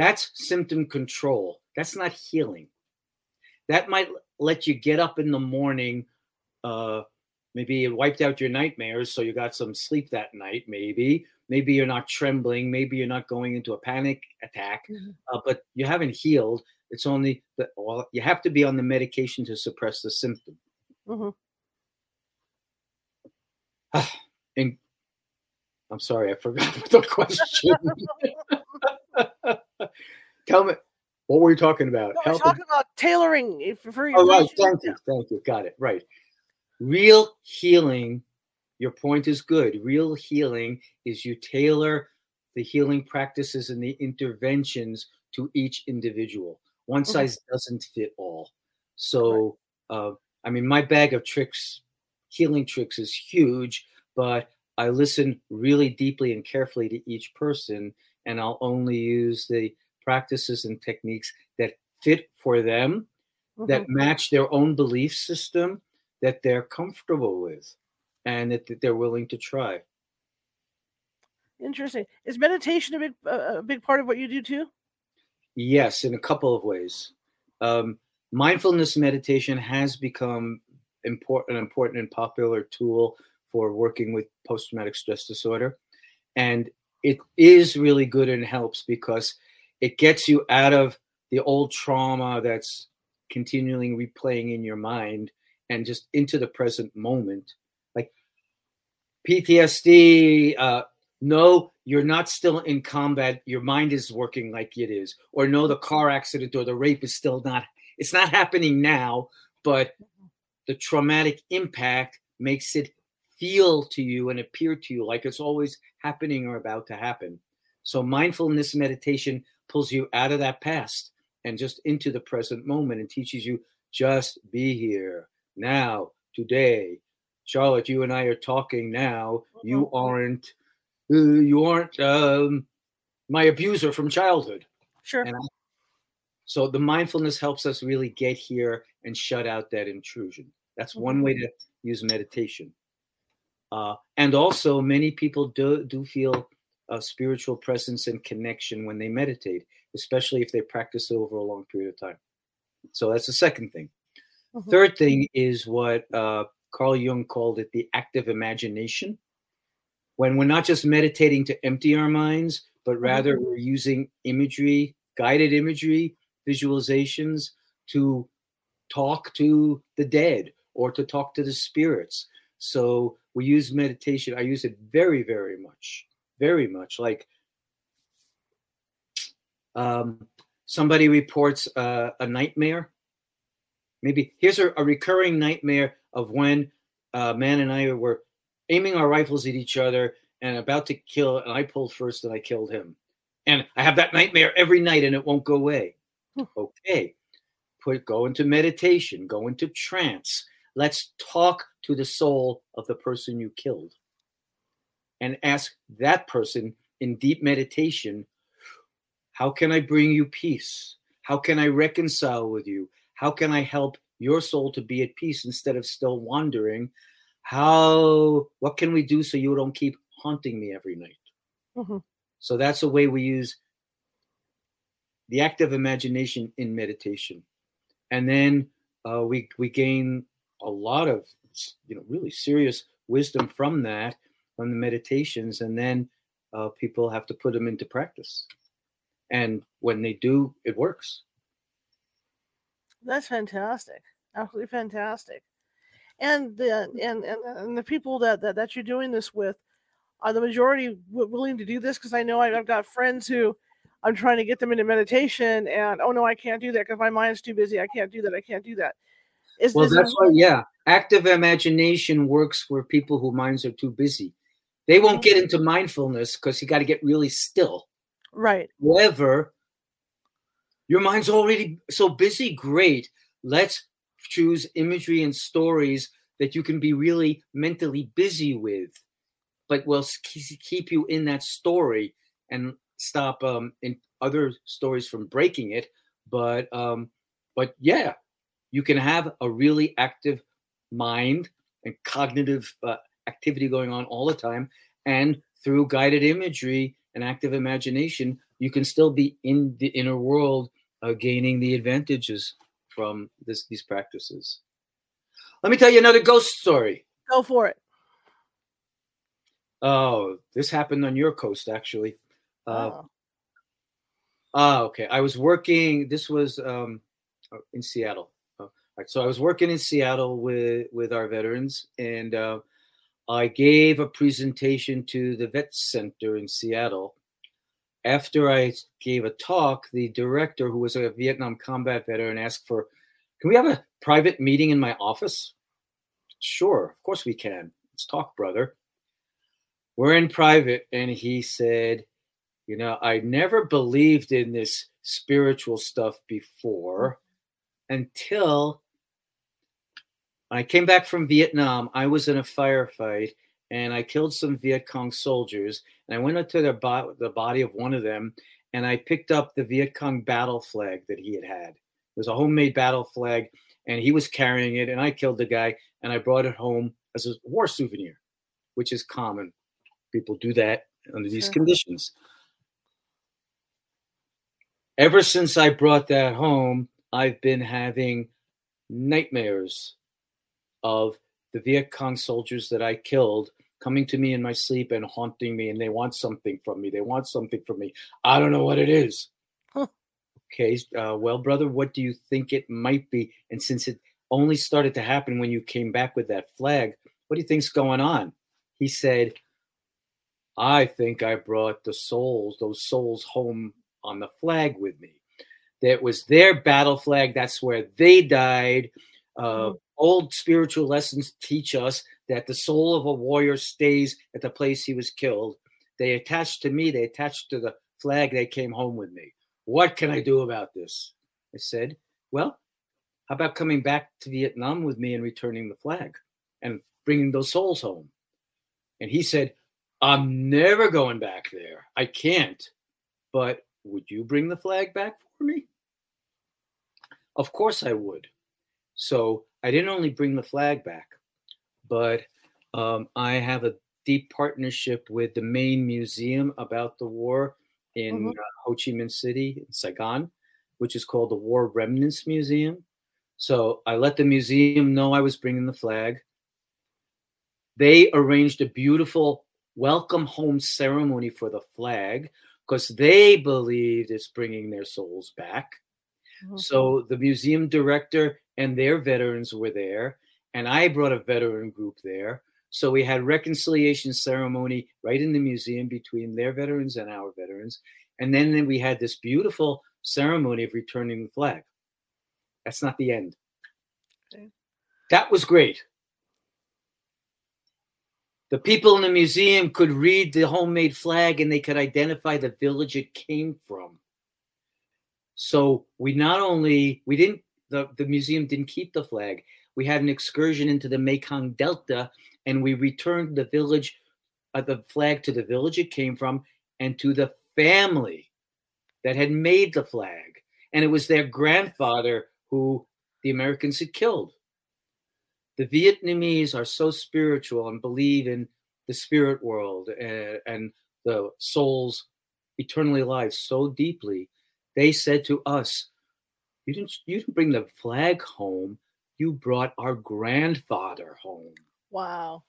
that's symptom control. That's not healing. That might let you get up in the morning. Uh, maybe it wiped out your nightmares, so you got some sleep that night. Maybe, maybe you're not trembling. Maybe you're not going into a panic attack. Mhm. Uh, but you haven't healed. It's only that well, you have to be on the medication to suppress the symptom. Mhm. And I'm sorry, I forgot [LAUGHS] the question. [LAUGHS] Tell me, what were you talking about? No, we're talking about tailoring for your Oh, right. Thank you. Thank you. Got it. Right. Real healing, your point is good. Real healing is you tailor the healing practices and the interventions to each individual. One size doesn't fit all. So, uh, I mean, my bag of tricks, healing tricks, is huge, but I listen really deeply and carefully to each person, and I'll only use the practices and techniques that fit for them that Mhm. match their own belief system that they're comfortable with and that, that they're willing to try. Interesting. Is meditation a big uh, a big part of what you do too? Yes, in a couple of ways. Um, mindfulness meditation has become important, an important and popular tool for working with post traumatic stress disorder. And it is really good and helps because it gets you out of the old trauma that's continually replaying in your mind and just into the present moment. Like PTSD, uh, no, you're not still in combat. Your mind is working like it is. Or no, the car accident or the rape is still not, it's not happening now, but the traumatic impact makes it feel to you and appear to you like it's always happening or about to happen. So mindfulness meditation pulls you out of that past and just into the present moment and teaches you just be here now, today. Charlotte, you and I are talking now. You Mm-hmm. aren't uh, you aren't um, my abuser from childhood. Sure. And I, so the mindfulness helps us really get here and shut out that intrusion. That's one way to use meditation. Uh, and also, many people do do feel a spiritual presence and connection when they meditate, especially if they practice it over a long period of time. So that's the second thing. Mhm. Third thing is what uh, Carl Jung called it the active imagination. When we're not just meditating to empty our minds, but rather we're using imagery, guided imagery, visualizations to talk to the dead or to talk to the spirits. So we use meditation. I use it very, very much, very much. Like um, somebody reports uh, a nightmare. Maybe here's a, a recurring nightmare of when uh, man and I were aiming our rifles at each other and about to kill, and I pulled first and I killed him. And I have that nightmare every night and it won't go away. Hmm. Okay. Put go into meditation, go into trance. Let's talk to the soul of the person you killed. And ask that person in deep meditation, how can I bring you peace? How can I reconcile with you? How can I help your soul to be at peace instead of still wandering? How what can we do so you don't keep haunting me every night? Mhm. So that's a way we use the act of imagination in meditation, and then uh, we we gain a lot of you know really serious wisdom from that from the meditations, and then uh, people have to put them into practice, and when they do, it works. That's fantastic. Absolutely fantastic. And the and and, and the people that, that that you're doing this with are the majority willing to do this because I know I've got friends who I'm trying to get them into meditation and oh no I can't do that because my mind's too busy I can't do that I can't do that. Well, that's why, yeah. Active imagination works for people whose minds are too busy. They won't get into mindfulness because you got to get really still. right? However, your mind's already so busy. Great. Let's choose imagery and stories that you can be really mentally busy with, but will keep you in that story and stop um, in other stories from breaking it. But um, but yeah, you can have a really active mind and cognitive uh, activity going on all the time, and through guided imagery and active imagination, you can still be in the inner world, uh, gaining the advantages from this these practices. Let me tell you another ghost story. Go for it. Oh, this happened on your coast, actually. Uh, Oh. Ah, okay. I was working. This was um, in Seattle. Right, so I was working in Seattle with with our veterans, and uh, I gave a presentation to the vet center in Seattle. After I gave a talk, the director, who was a Vietnam combat veteran, asked for, "Can we have a private meeting in my office?" Sure, of course we can. Let's talk, brother. We're in private, and he said, you know, I never believed in this spiritual stuff before until I came back from Vietnam. I was in a firefight and I killed some Viet Cong soldiers. And I went up to the, bo- the body of one of them and I picked up the Viet Cong battle flag that he had had. It was a homemade battle flag and he was carrying it. And I killed the guy and I brought it home as a war souvenir, which is common. People do that under these Sure. conditions ever since I brought that home, I've been having nightmares of the Viet Cong soldiers that I killed coming to me in my sleep and haunting me, and they want something from me. They want something from me. I don't know what it is. Huh. Okay, uh, well, brother, what do you think it might be? And since it only started to happen when you came back with that flag, what do you think's going on? He said, I think I brought the souls, those souls home on the flag with me. That was their battle flag. That's where they died. Uh, Mhm. Old spiritual lessons teach us that the soul of a warrior stays at the place he was killed. They attached to me, they attached to the flag, they came home with me. What can I do about this? I said, Well, how about coming back to Vietnam with me and returning the flag and bringing those souls home? And he said, I'm never going back there. I can't. But would you bring the flag back for me? Of course I would. So I didn't only bring the flag back, but um, I have a deep partnership with the main museum about the war in mm-hmm. uh, Ho Chi Minh City, in Saigon, which is called the War Remnants Museum. So I let the museum know I was bringing the flag. They arranged a beautiful welcome home ceremony for the flag because they believed it's bringing their souls back. Mm-hmm. So the museum director and their veterans were there, and I brought a veteran group there. So we had reconciliation ceremony right in the museum between their veterans and our veterans, and then then we had this beautiful ceremony of returning the flag. That's not the end. Okay. That was great. The people in the museum could read the homemade flag and they could identify the village it came from. So we not only we didn't the, the museum didn't keep the flag. We had an excursion into the Mekong Delta and we returned the village uh, the flag to the village it came from and to the family that had made the flag. And it was their grandfather who the Americans had killed the Vietnamese are so spiritual and believe in the spirit world and, and the soul's eternally alive so deeply. They said to us, "You didn't. You didn't bring the flag home. You brought our grandfather home." Wow.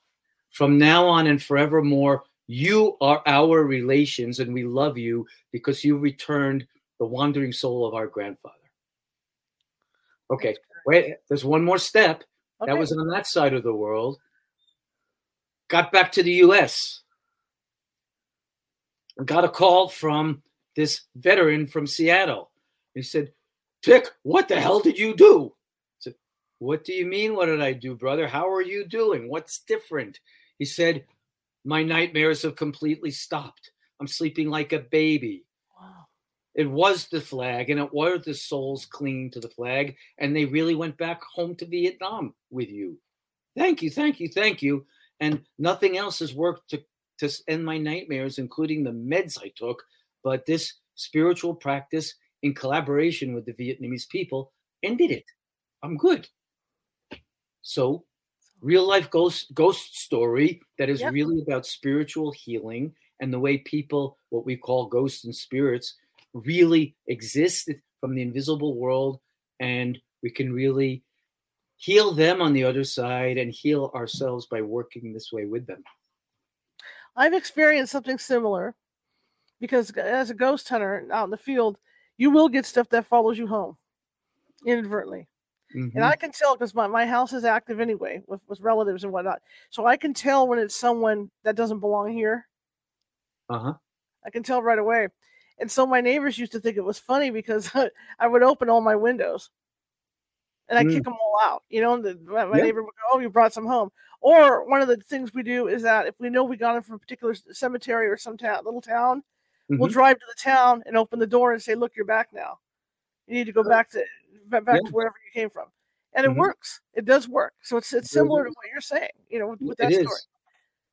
From now on and forevermore, you are our relations, and we love you because you returned the wandering soul of our grandfather. Okay, wait. There's one more step. Okay. That was on that side of the world. Got back to the US. Got a call from this veteran from Seattle. He said, Dick, what the hell did you do? I said, What do you mean? What did I do, brother? How are you doing? What's different? He said, My nightmares have completely stopped. I'm sleeping like a baby. It was the flag and it were the souls clinging to the flag. And they really went back home to Vietnam with you. Thank you, thank you, thank you. And nothing else has worked to, to end my nightmares, including the meds I took. But this spiritual practice in collaboration with the Vietnamese people ended it. I'm good. So, real life ghost ghost story that is yep. really about spiritual healing and the way people, what we call ghosts and spirits, really exist from the invisible world and we can really heal them on the other side and heal ourselves by working this way with them. I've experienced something similar because as a ghost hunter out in the field, you will get stuff that follows you home inadvertently. Mm-hmm. And I can tell because my, my house is active anyway with, with relatives and whatnot. So I can tell when it's someone that doesn't belong here. Uh huh. I can tell right away. And so my neighbors used to think it was funny because [LAUGHS] I would open all my windows and I mm. kick them all out. You know, the, my yep. neighbor would go, "Oh, you brought some home." Or one of the things we do is that if we know we got them from a particular cemetery or some town, little town, mm-hmm. we'll drive to the town and open the door and say, "Look, you're back now. You need to go back to back yeah. to wherever you came from." And it mm-hmm. works. It does work. So it's it's similar to what you're saying. You know, with, with that story.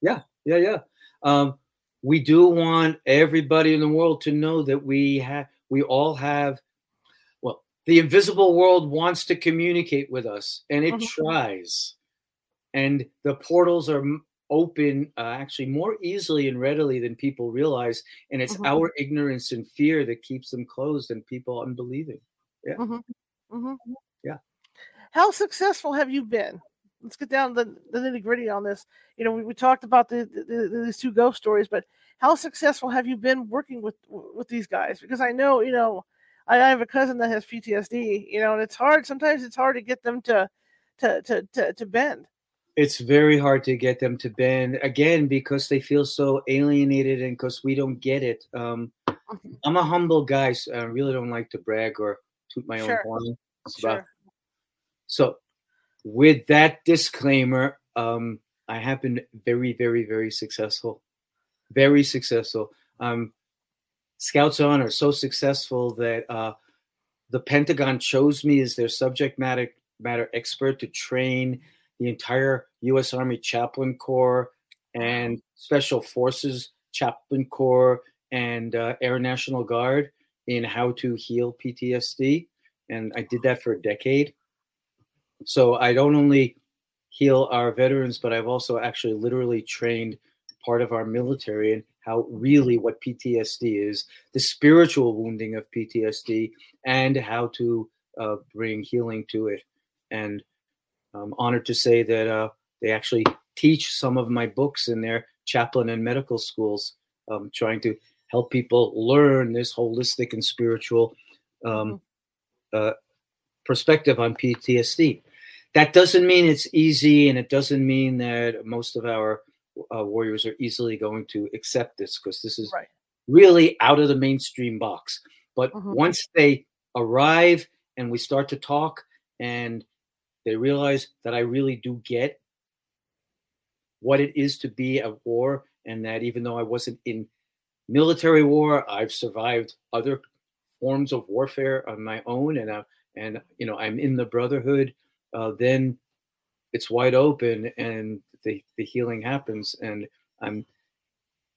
Yeah, yeah, yeah. Um, we do want everybody in the world to know that we have we all have well the invisible world wants to communicate with us and it mm-hmm. tries and the portals are open uh, actually more easily and readily than people realize and it's mm-hmm. our ignorance and fear that keeps them closed and people unbelieving yeah mm-hmm. mm-hmm. yeah how successful have you been let's get down the, the nitty gritty on this. You know, we, we talked about the, the, the, these two ghost stories, but how successful have you been working with with these guys? Because I know, you know, I, I have a cousin that has PTSD. You know, and it's hard. Sometimes it's hard to get them to to to to, to bend. It's very hard to get them to bend again because they feel so alienated and because we don't get it. Um, mm-hmm. I'm a humble guy, so I really don't like to brag or toot my sure. own horn. Sure. So with that disclaimer, um, I have been very, very, very successful. Very successful. Um, Scouts on are so successful that uh, the Pentagon chose me as their subject matter matter expert to train the entire U.S. Army Chaplain Corps and Special Forces Chaplain Corps and uh, Air National Guard in how to heal PTSD. And I did that for a decade. So I don't only heal our veterans, but I've also actually literally trained part of our military in how really what PTSD is, the spiritual wounding of PTSD, and how to uh, bring healing to it. And I'm honored to say that uh, they actually teach some of my books in their chaplain and medical schools, um, trying to help people learn this holistic and spiritual um, mm-hmm. uh, perspective on PTSD. That doesn't mean it's easy, and it doesn't mean that most of our uh, warriors are easily going to accept this because this is right. really out of the mainstream box. But mm-hmm. once they arrive and we start to talk, and they realize that I really do get what it is to be at war, and that even though I wasn't in military war, I've survived other forms of warfare on my own, and I, and you know I'm in the brotherhood. Uh, then it's wide open, and the the healing happens, and I'm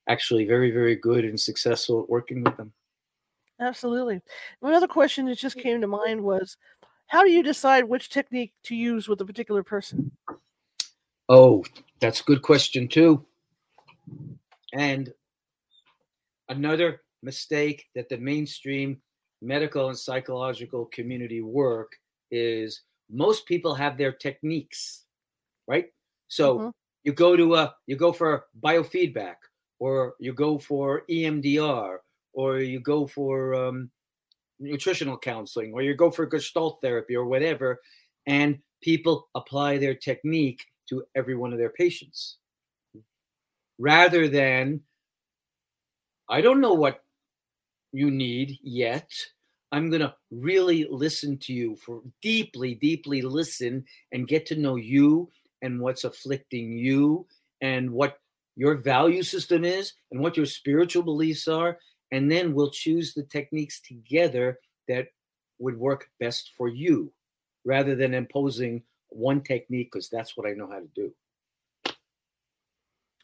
actually very very good and successful at working with them. Absolutely. Another question that just came to mind was, how do you decide which technique to use with a particular person? Oh, that's a good question too. And another mistake that the mainstream medical and psychological community work is most people have their techniques, right? So mm-hmm. you go to a you go for biofeedback, or you go for EMDR, or you go for um, nutritional counseling, or you go for Gestalt therapy, or whatever, and people apply their technique to every one of their patients, rather than I don't know what you need yet. I'm going to really listen to you for deeply, deeply listen and get to know you and what's afflicting you and what your value system is and what your spiritual beliefs are. And then we'll choose the techniques together that would work best for you rather than imposing one technique because that's what I know how to do.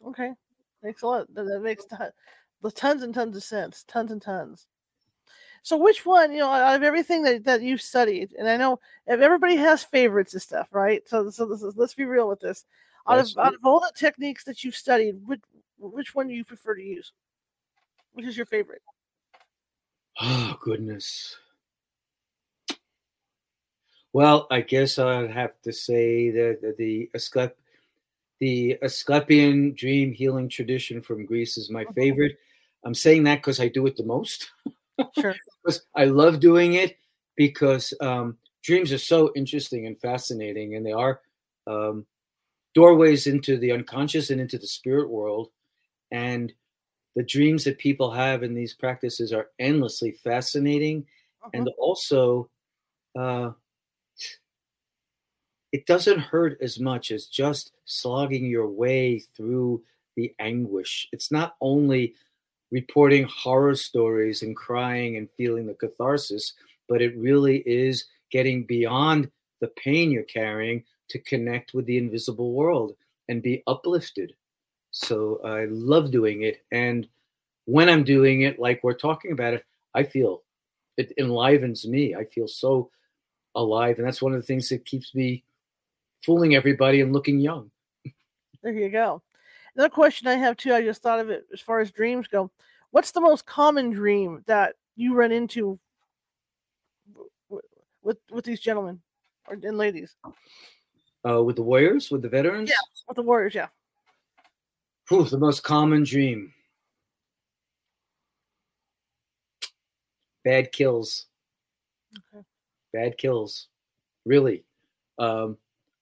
Okay. Makes a lot. That makes tons and tons of sense. Tons and tons. So which one, you know, out of everything that, that you've studied, and I know everybody has favorites and stuff, right? So so this is let's be real with this. Out of out of all the techniques that you've studied, which which one do you prefer to use? Which is your favorite? Oh goodness. Well, I guess I'd have to say that the Asclep- the Asclepian dream healing tradition from Greece is my mm-hmm. favorite. I'm saying that because I do it the most. Sure. [LAUGHS] because I love doing it because um, dreams are so interesting and fascinating, and they are um, doorways into the unconscious and into the spirit world. And the dreams that people have in these practices are endlessly fascinating, uh-huh. and also uh, it doesn't hurt as much as just slogging your way through the anguish. It's not only reporting horror stories and crying and feeling the catharsis, but it really is getting beyond the pain you're carrying to connect with the invisible world and be uplifted. So I love doing it. And when I'm doing it, like we're talking about it, I feel it enlivens me. I feel so alive. And that's one of the things that keeps me fooling everybody and looking young. There you go. Another question I have too, I just thought of it as far as dreams go. What's the most common dream that you run into with with these gentlemen or and ladies? Uh, with the warriors, with the veterans? Yeah, with the warriors, yeah. Whew, the most common dream. Bad kills. Okay. Bad kills. Really. Um,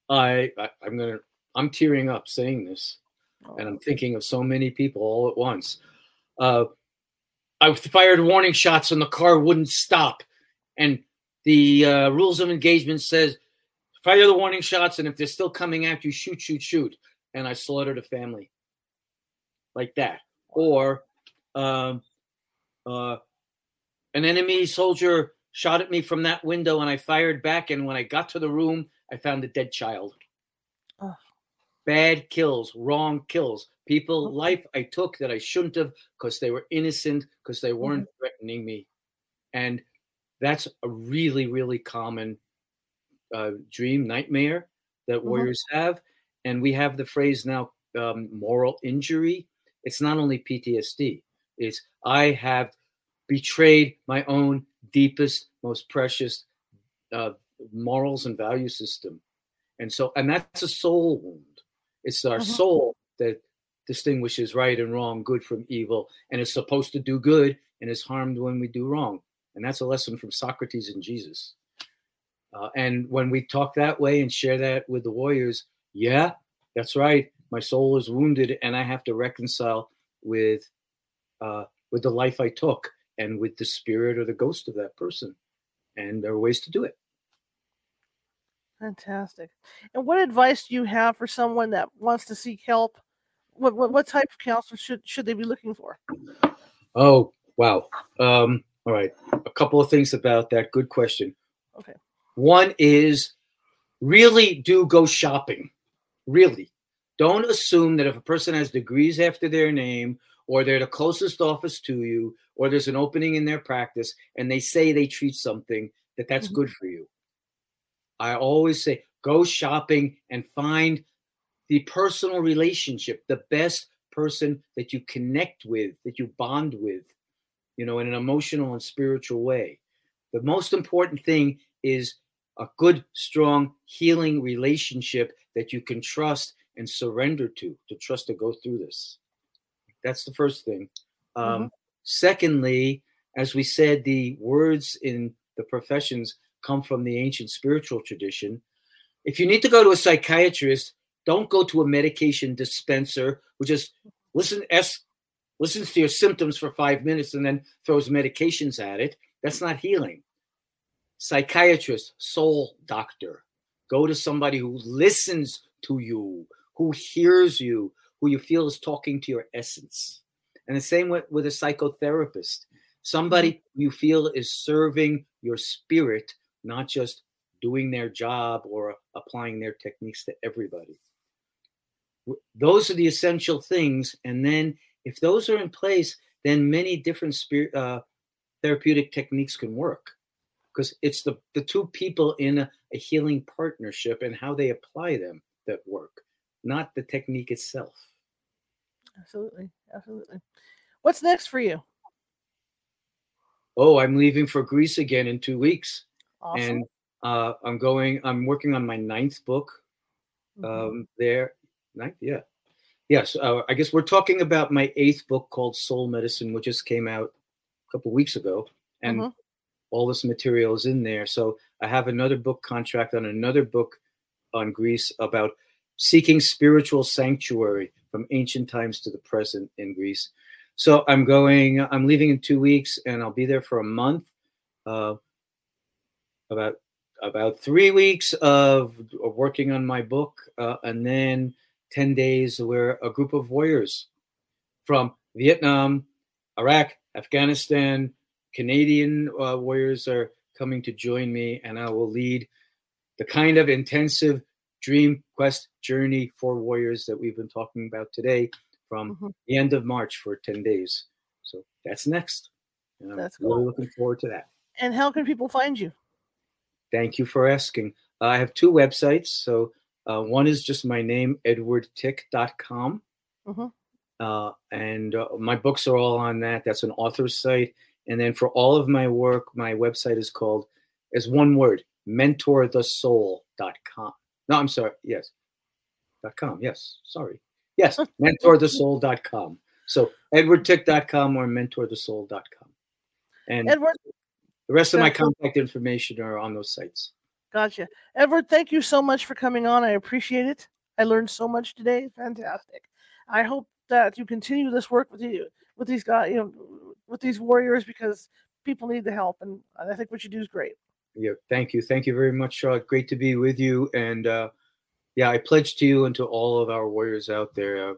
I, I I'm gonna I'm tearing up saying this and I'm thinking of so many people all at once. Uh, I fired warning shots and the car wouldn't stop, and the uh, rules of engagement says fire the warning shots, and if they're still coming at you, shoot, shoot, shoot. and I slaughtered a family. Like that. Or um, uh, an enemy soldier shot at me from that window and I fired back. And when I got to the room, I found a dead child. Oh. Bad kills, wrong kills. People, life I took that I shouldn't have because they were innocent, because they weren't threatening me. And that's a really, really common uh, dream, nightmare that warriors have. And we have the phrase now um, moral injury. It's not only PTSD, it's I have betrayed my own deepest, most precious uh, morals and value system. And so, and that's a soul wound. It's our Mhm. soul that distinguishes right and wrong, good from evil, and is supposed to do good and is harmed when we do wrong. And that's a lesson from Socrates and Jesus. Uh, and when we talk that way and share that with the warriors, yeah, that's right. My soul is wounded, and I have to reconcile with uh, with the life I took and with the spirit or the ghost of that person. And there are ways to do it. Fantastic. And what advice do you have for someone that wants to seek help? What what, what type of counselor should should they be looking for? Oh, wow. Um, all right. A couple of things about that. Good question. Okay. One is really do go shopping. Really. Don't assume that if a person has degrees after their name or they're the closest office to you or there's an opening in their practice and they say they treat something that that's Mhm. good for you. I always say go shopping and find the personal relationship, the best person that you connect with, that you bond with, you know, in an emotional and spiritual way. The most important thing is a good, strong, healing relationship that you can trust and surrender to, to trust to go through this. That's the first thing. Um, Secondly, as we said, the words in the professions come from the ancient spiritual tradition. If you need to go to a psychiatrist, don't go to a medication dispenser who just listen s listens to your symptoms for five minutes and then throws medications at it. That's not healing. Psychiatrist, soul doctor. Go to somebody who listens to you, who hears you, who you feel is talking to your essence. And the same with, with a psychotherapist. Somebody you feel is serving your spirit, not just doing their job or applying their techniques to everybody. Those are the essential things. And then, if those are in place, then many different spirit, uh, therapeutic techniques can work because it's the, the two people in a, a healing partnership and how they apply them that work, not the technique itself. Absolutely. Absolutely. What's next for you? Oh, I'm leaving for Greece again in two weeks. Awesome. And uh, I'm going, I'm working on my ninth book Mhm. um, there. Ninth, yeah. Yes, uh, I guess we're talking about my eighth book called Soul Medicine, which just came out a couple weeks ago. And Mhm. all this material is in there. So I have another book contract on another book on Greece about seeking spiritual sanctuary from ancient times to the present in Greece. So I'm going, I'm leaving in two weeks and I'll be there for a month. Uh, about about three weeks of, of working on my book, uh, and then 10 days where a group of warriors from Vietnam, Iraq, Afghanistan, Canadian uh, warriors are coming to join me, and I will lead the kind of intensive dream quest journey for warriors that we've been talking about today from Mhm. the end of March for 10 days. So that's next. And I'm That's really cool. looking forward to that. And how can people find you? Thank you for asking. I have two websites. So uh, one is just my name, edwardtick.com. Mhm. Uh, and uh, my books are all on that. That's an author's site. And then for all of my work, my website is called, is one word, mentorthesoul.com. No, I'm sorry. Yes. Dot .com. Yes. Sorry. Yes. mentorthesoul.com. So edwardtick.com or mentorthesoul.com. And Edward, the rest of my contact information are on those sites. gotcha. Edward, thank you so much for coming on. I appreciate it. I learned so much today. Fantastic. I hope that you continue this work with you with these guys, you know, with these warriors because people need the help, and I think what you do is great. Yeah, thank you. Thank you very much, Charlotte. Great to be with you. And uh, yeah, I pledge to you and to all of our warriors out there. Uh,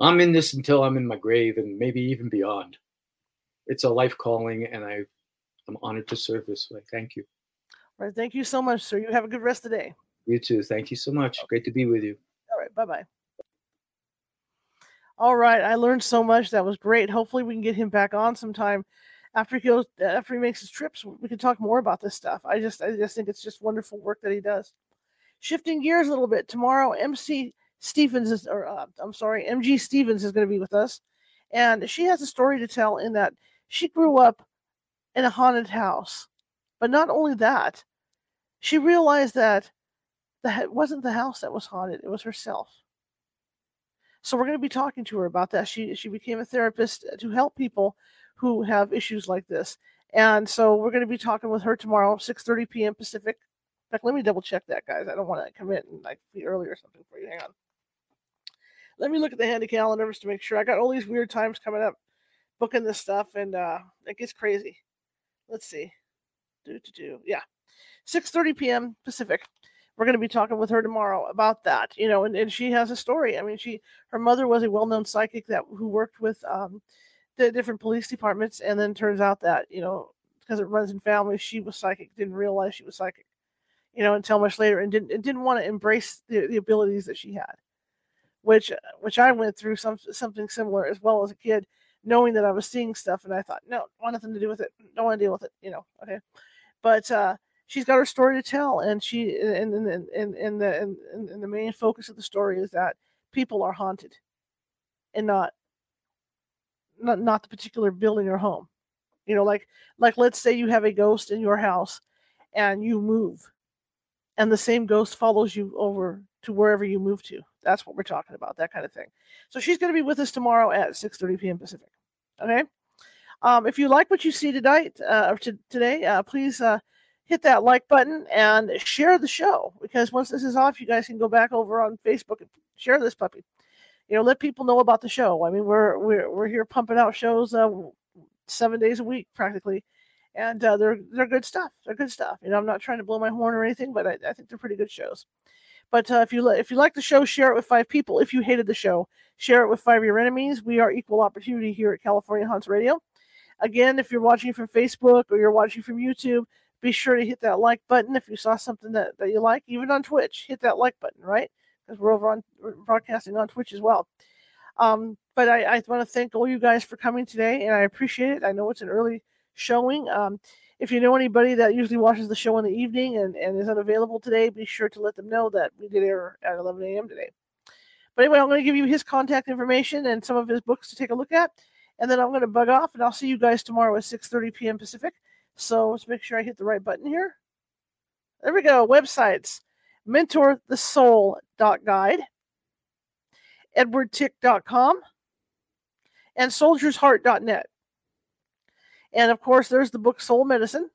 I'm in this until I'm in my grave and maybe even beyond. It's a life calling, and I, I'm honored to serve this way. Thank you. All right. Thank you so much, sir. You have a good rest of the day. You too. Thank you so much. Great to be with you. All right. Bye bye. All right. I learned so much. That was great. Hopefully, we can get him back on sometime after he goes after he makes his trips. We can talk more about this stuff. I just I just think it's just wonderful work that he does. Shifting gears a little bit. Tomorrow, MC Stevens is, or uh, I'm sorry, MG Stevens is going to be with us, and she has a story to tell. In that she grew up in a haunted house, but not only that, she realized that that it wasn't the house that was haunted; it was herself. So we're going to be talking to her about that. She she became a therapist to help people who have issues like this, and so we're going to be talking with her tomorrow, 6:30 p.m. Pacific. In fact, let me double check that, guys. I don't want to commit and like be early or something for you. Hang on. Let me look at the handy calendars to make sure. I got all these weird times coming up, booking this stuff, and uh, it gets crazy. Let's see. Do do do. Yeah, 6:30 p.m. Pacific we're going to be talking with her tomorrow about that you know and, and she has a story i mean she her mother was a well-known psychic that who worked with um, the different police departments and then turns out that you know because it runs in families she was psychic didn't realize she was psychic you know until much later and didn't and didn't want to embrace the, the abilities that she had which which i went through some something similar as well as a kid knowing that i was seeing stuff and i thought no want nothing to do with it. Don't want to deal with it you know okay? But uh she's got her story to tell and she and and and, and the and, and the main focus of the story is that people are haunted and not not not the particular building or home. You know like like let's say you have a ghost in your house and you move and the same ghost follows you over to wherever you move to. That's what we're talking about that kind of thing. So she's going to be with us tomorrow at 6.30 p.m pacific okay? Um, if you like what you see tonight uh, or today uh, please uh, hit that like button and share the show because once this is off, you guys can go back over on Facebook and share this puppy. You know, let people know about the show. I mean, we're we're we're here pumping out shows uh, seven days a week practically, and uh, they're they're good stuff. They're good stuff. You know, I'm not trying to blow my horn or anything, but I, I think they're pretty good shows. But uh, if you if you like the show, share it with five people. If you hated the show, share it with five of your enemies. We are equal opportunity here at California Haunts Radio. Again, if you're watching from Facebook or you're watching from YouTube, be sure to hit that like button if you saw something that, that you like. Even on Twitch, hit that like button, right? Because we're over on we're broadcasting on Twitch as well. Um, but I, I want to thank all you guys for coming today, and I appreciate it. I know it's an early showing. Um, if you know anybody that usually watches the show in the evening and, and is unavailable today, be sure to let them know that we did air at 11 a.m. today. But anyway, I'm going to give you his contact information and some of his books to take a look at, and then I'm going to bug off, and I'll see you guys tomorrow at 6:30 p.m. Pacific. So let's make sure I hit the right button here. There we go. Websites mentorthesoul.guide, edwardtick.com, and soldiersheart.net. And of course, there's the book Soul Medicine.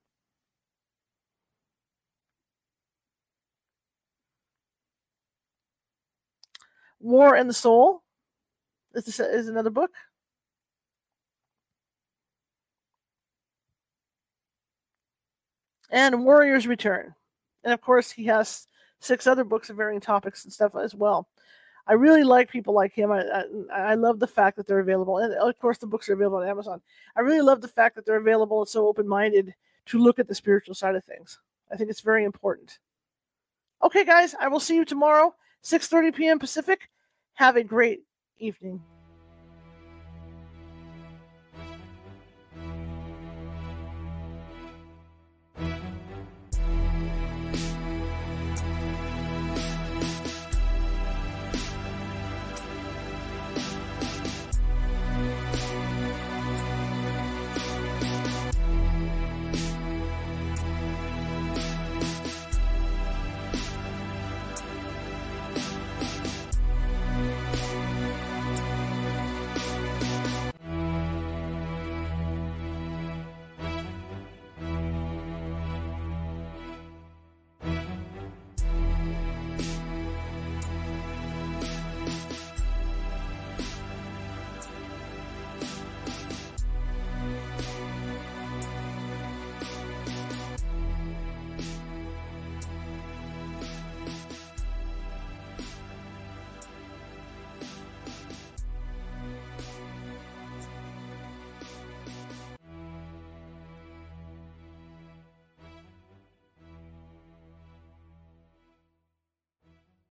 War and the Soul is, is another book. and Warriors Return. And of course, he has six other books of varying topics and stuff as well. I really like people like him. I, I, I love the fact that they're available, and of course, the books are available on Amazon. I really love the fact that they're available and so open minded to look at the spiritual side of things. I think it's very important. Okay, guys, I will see you tomorrow, 6:30 p.m. Pacific. Have a great evening.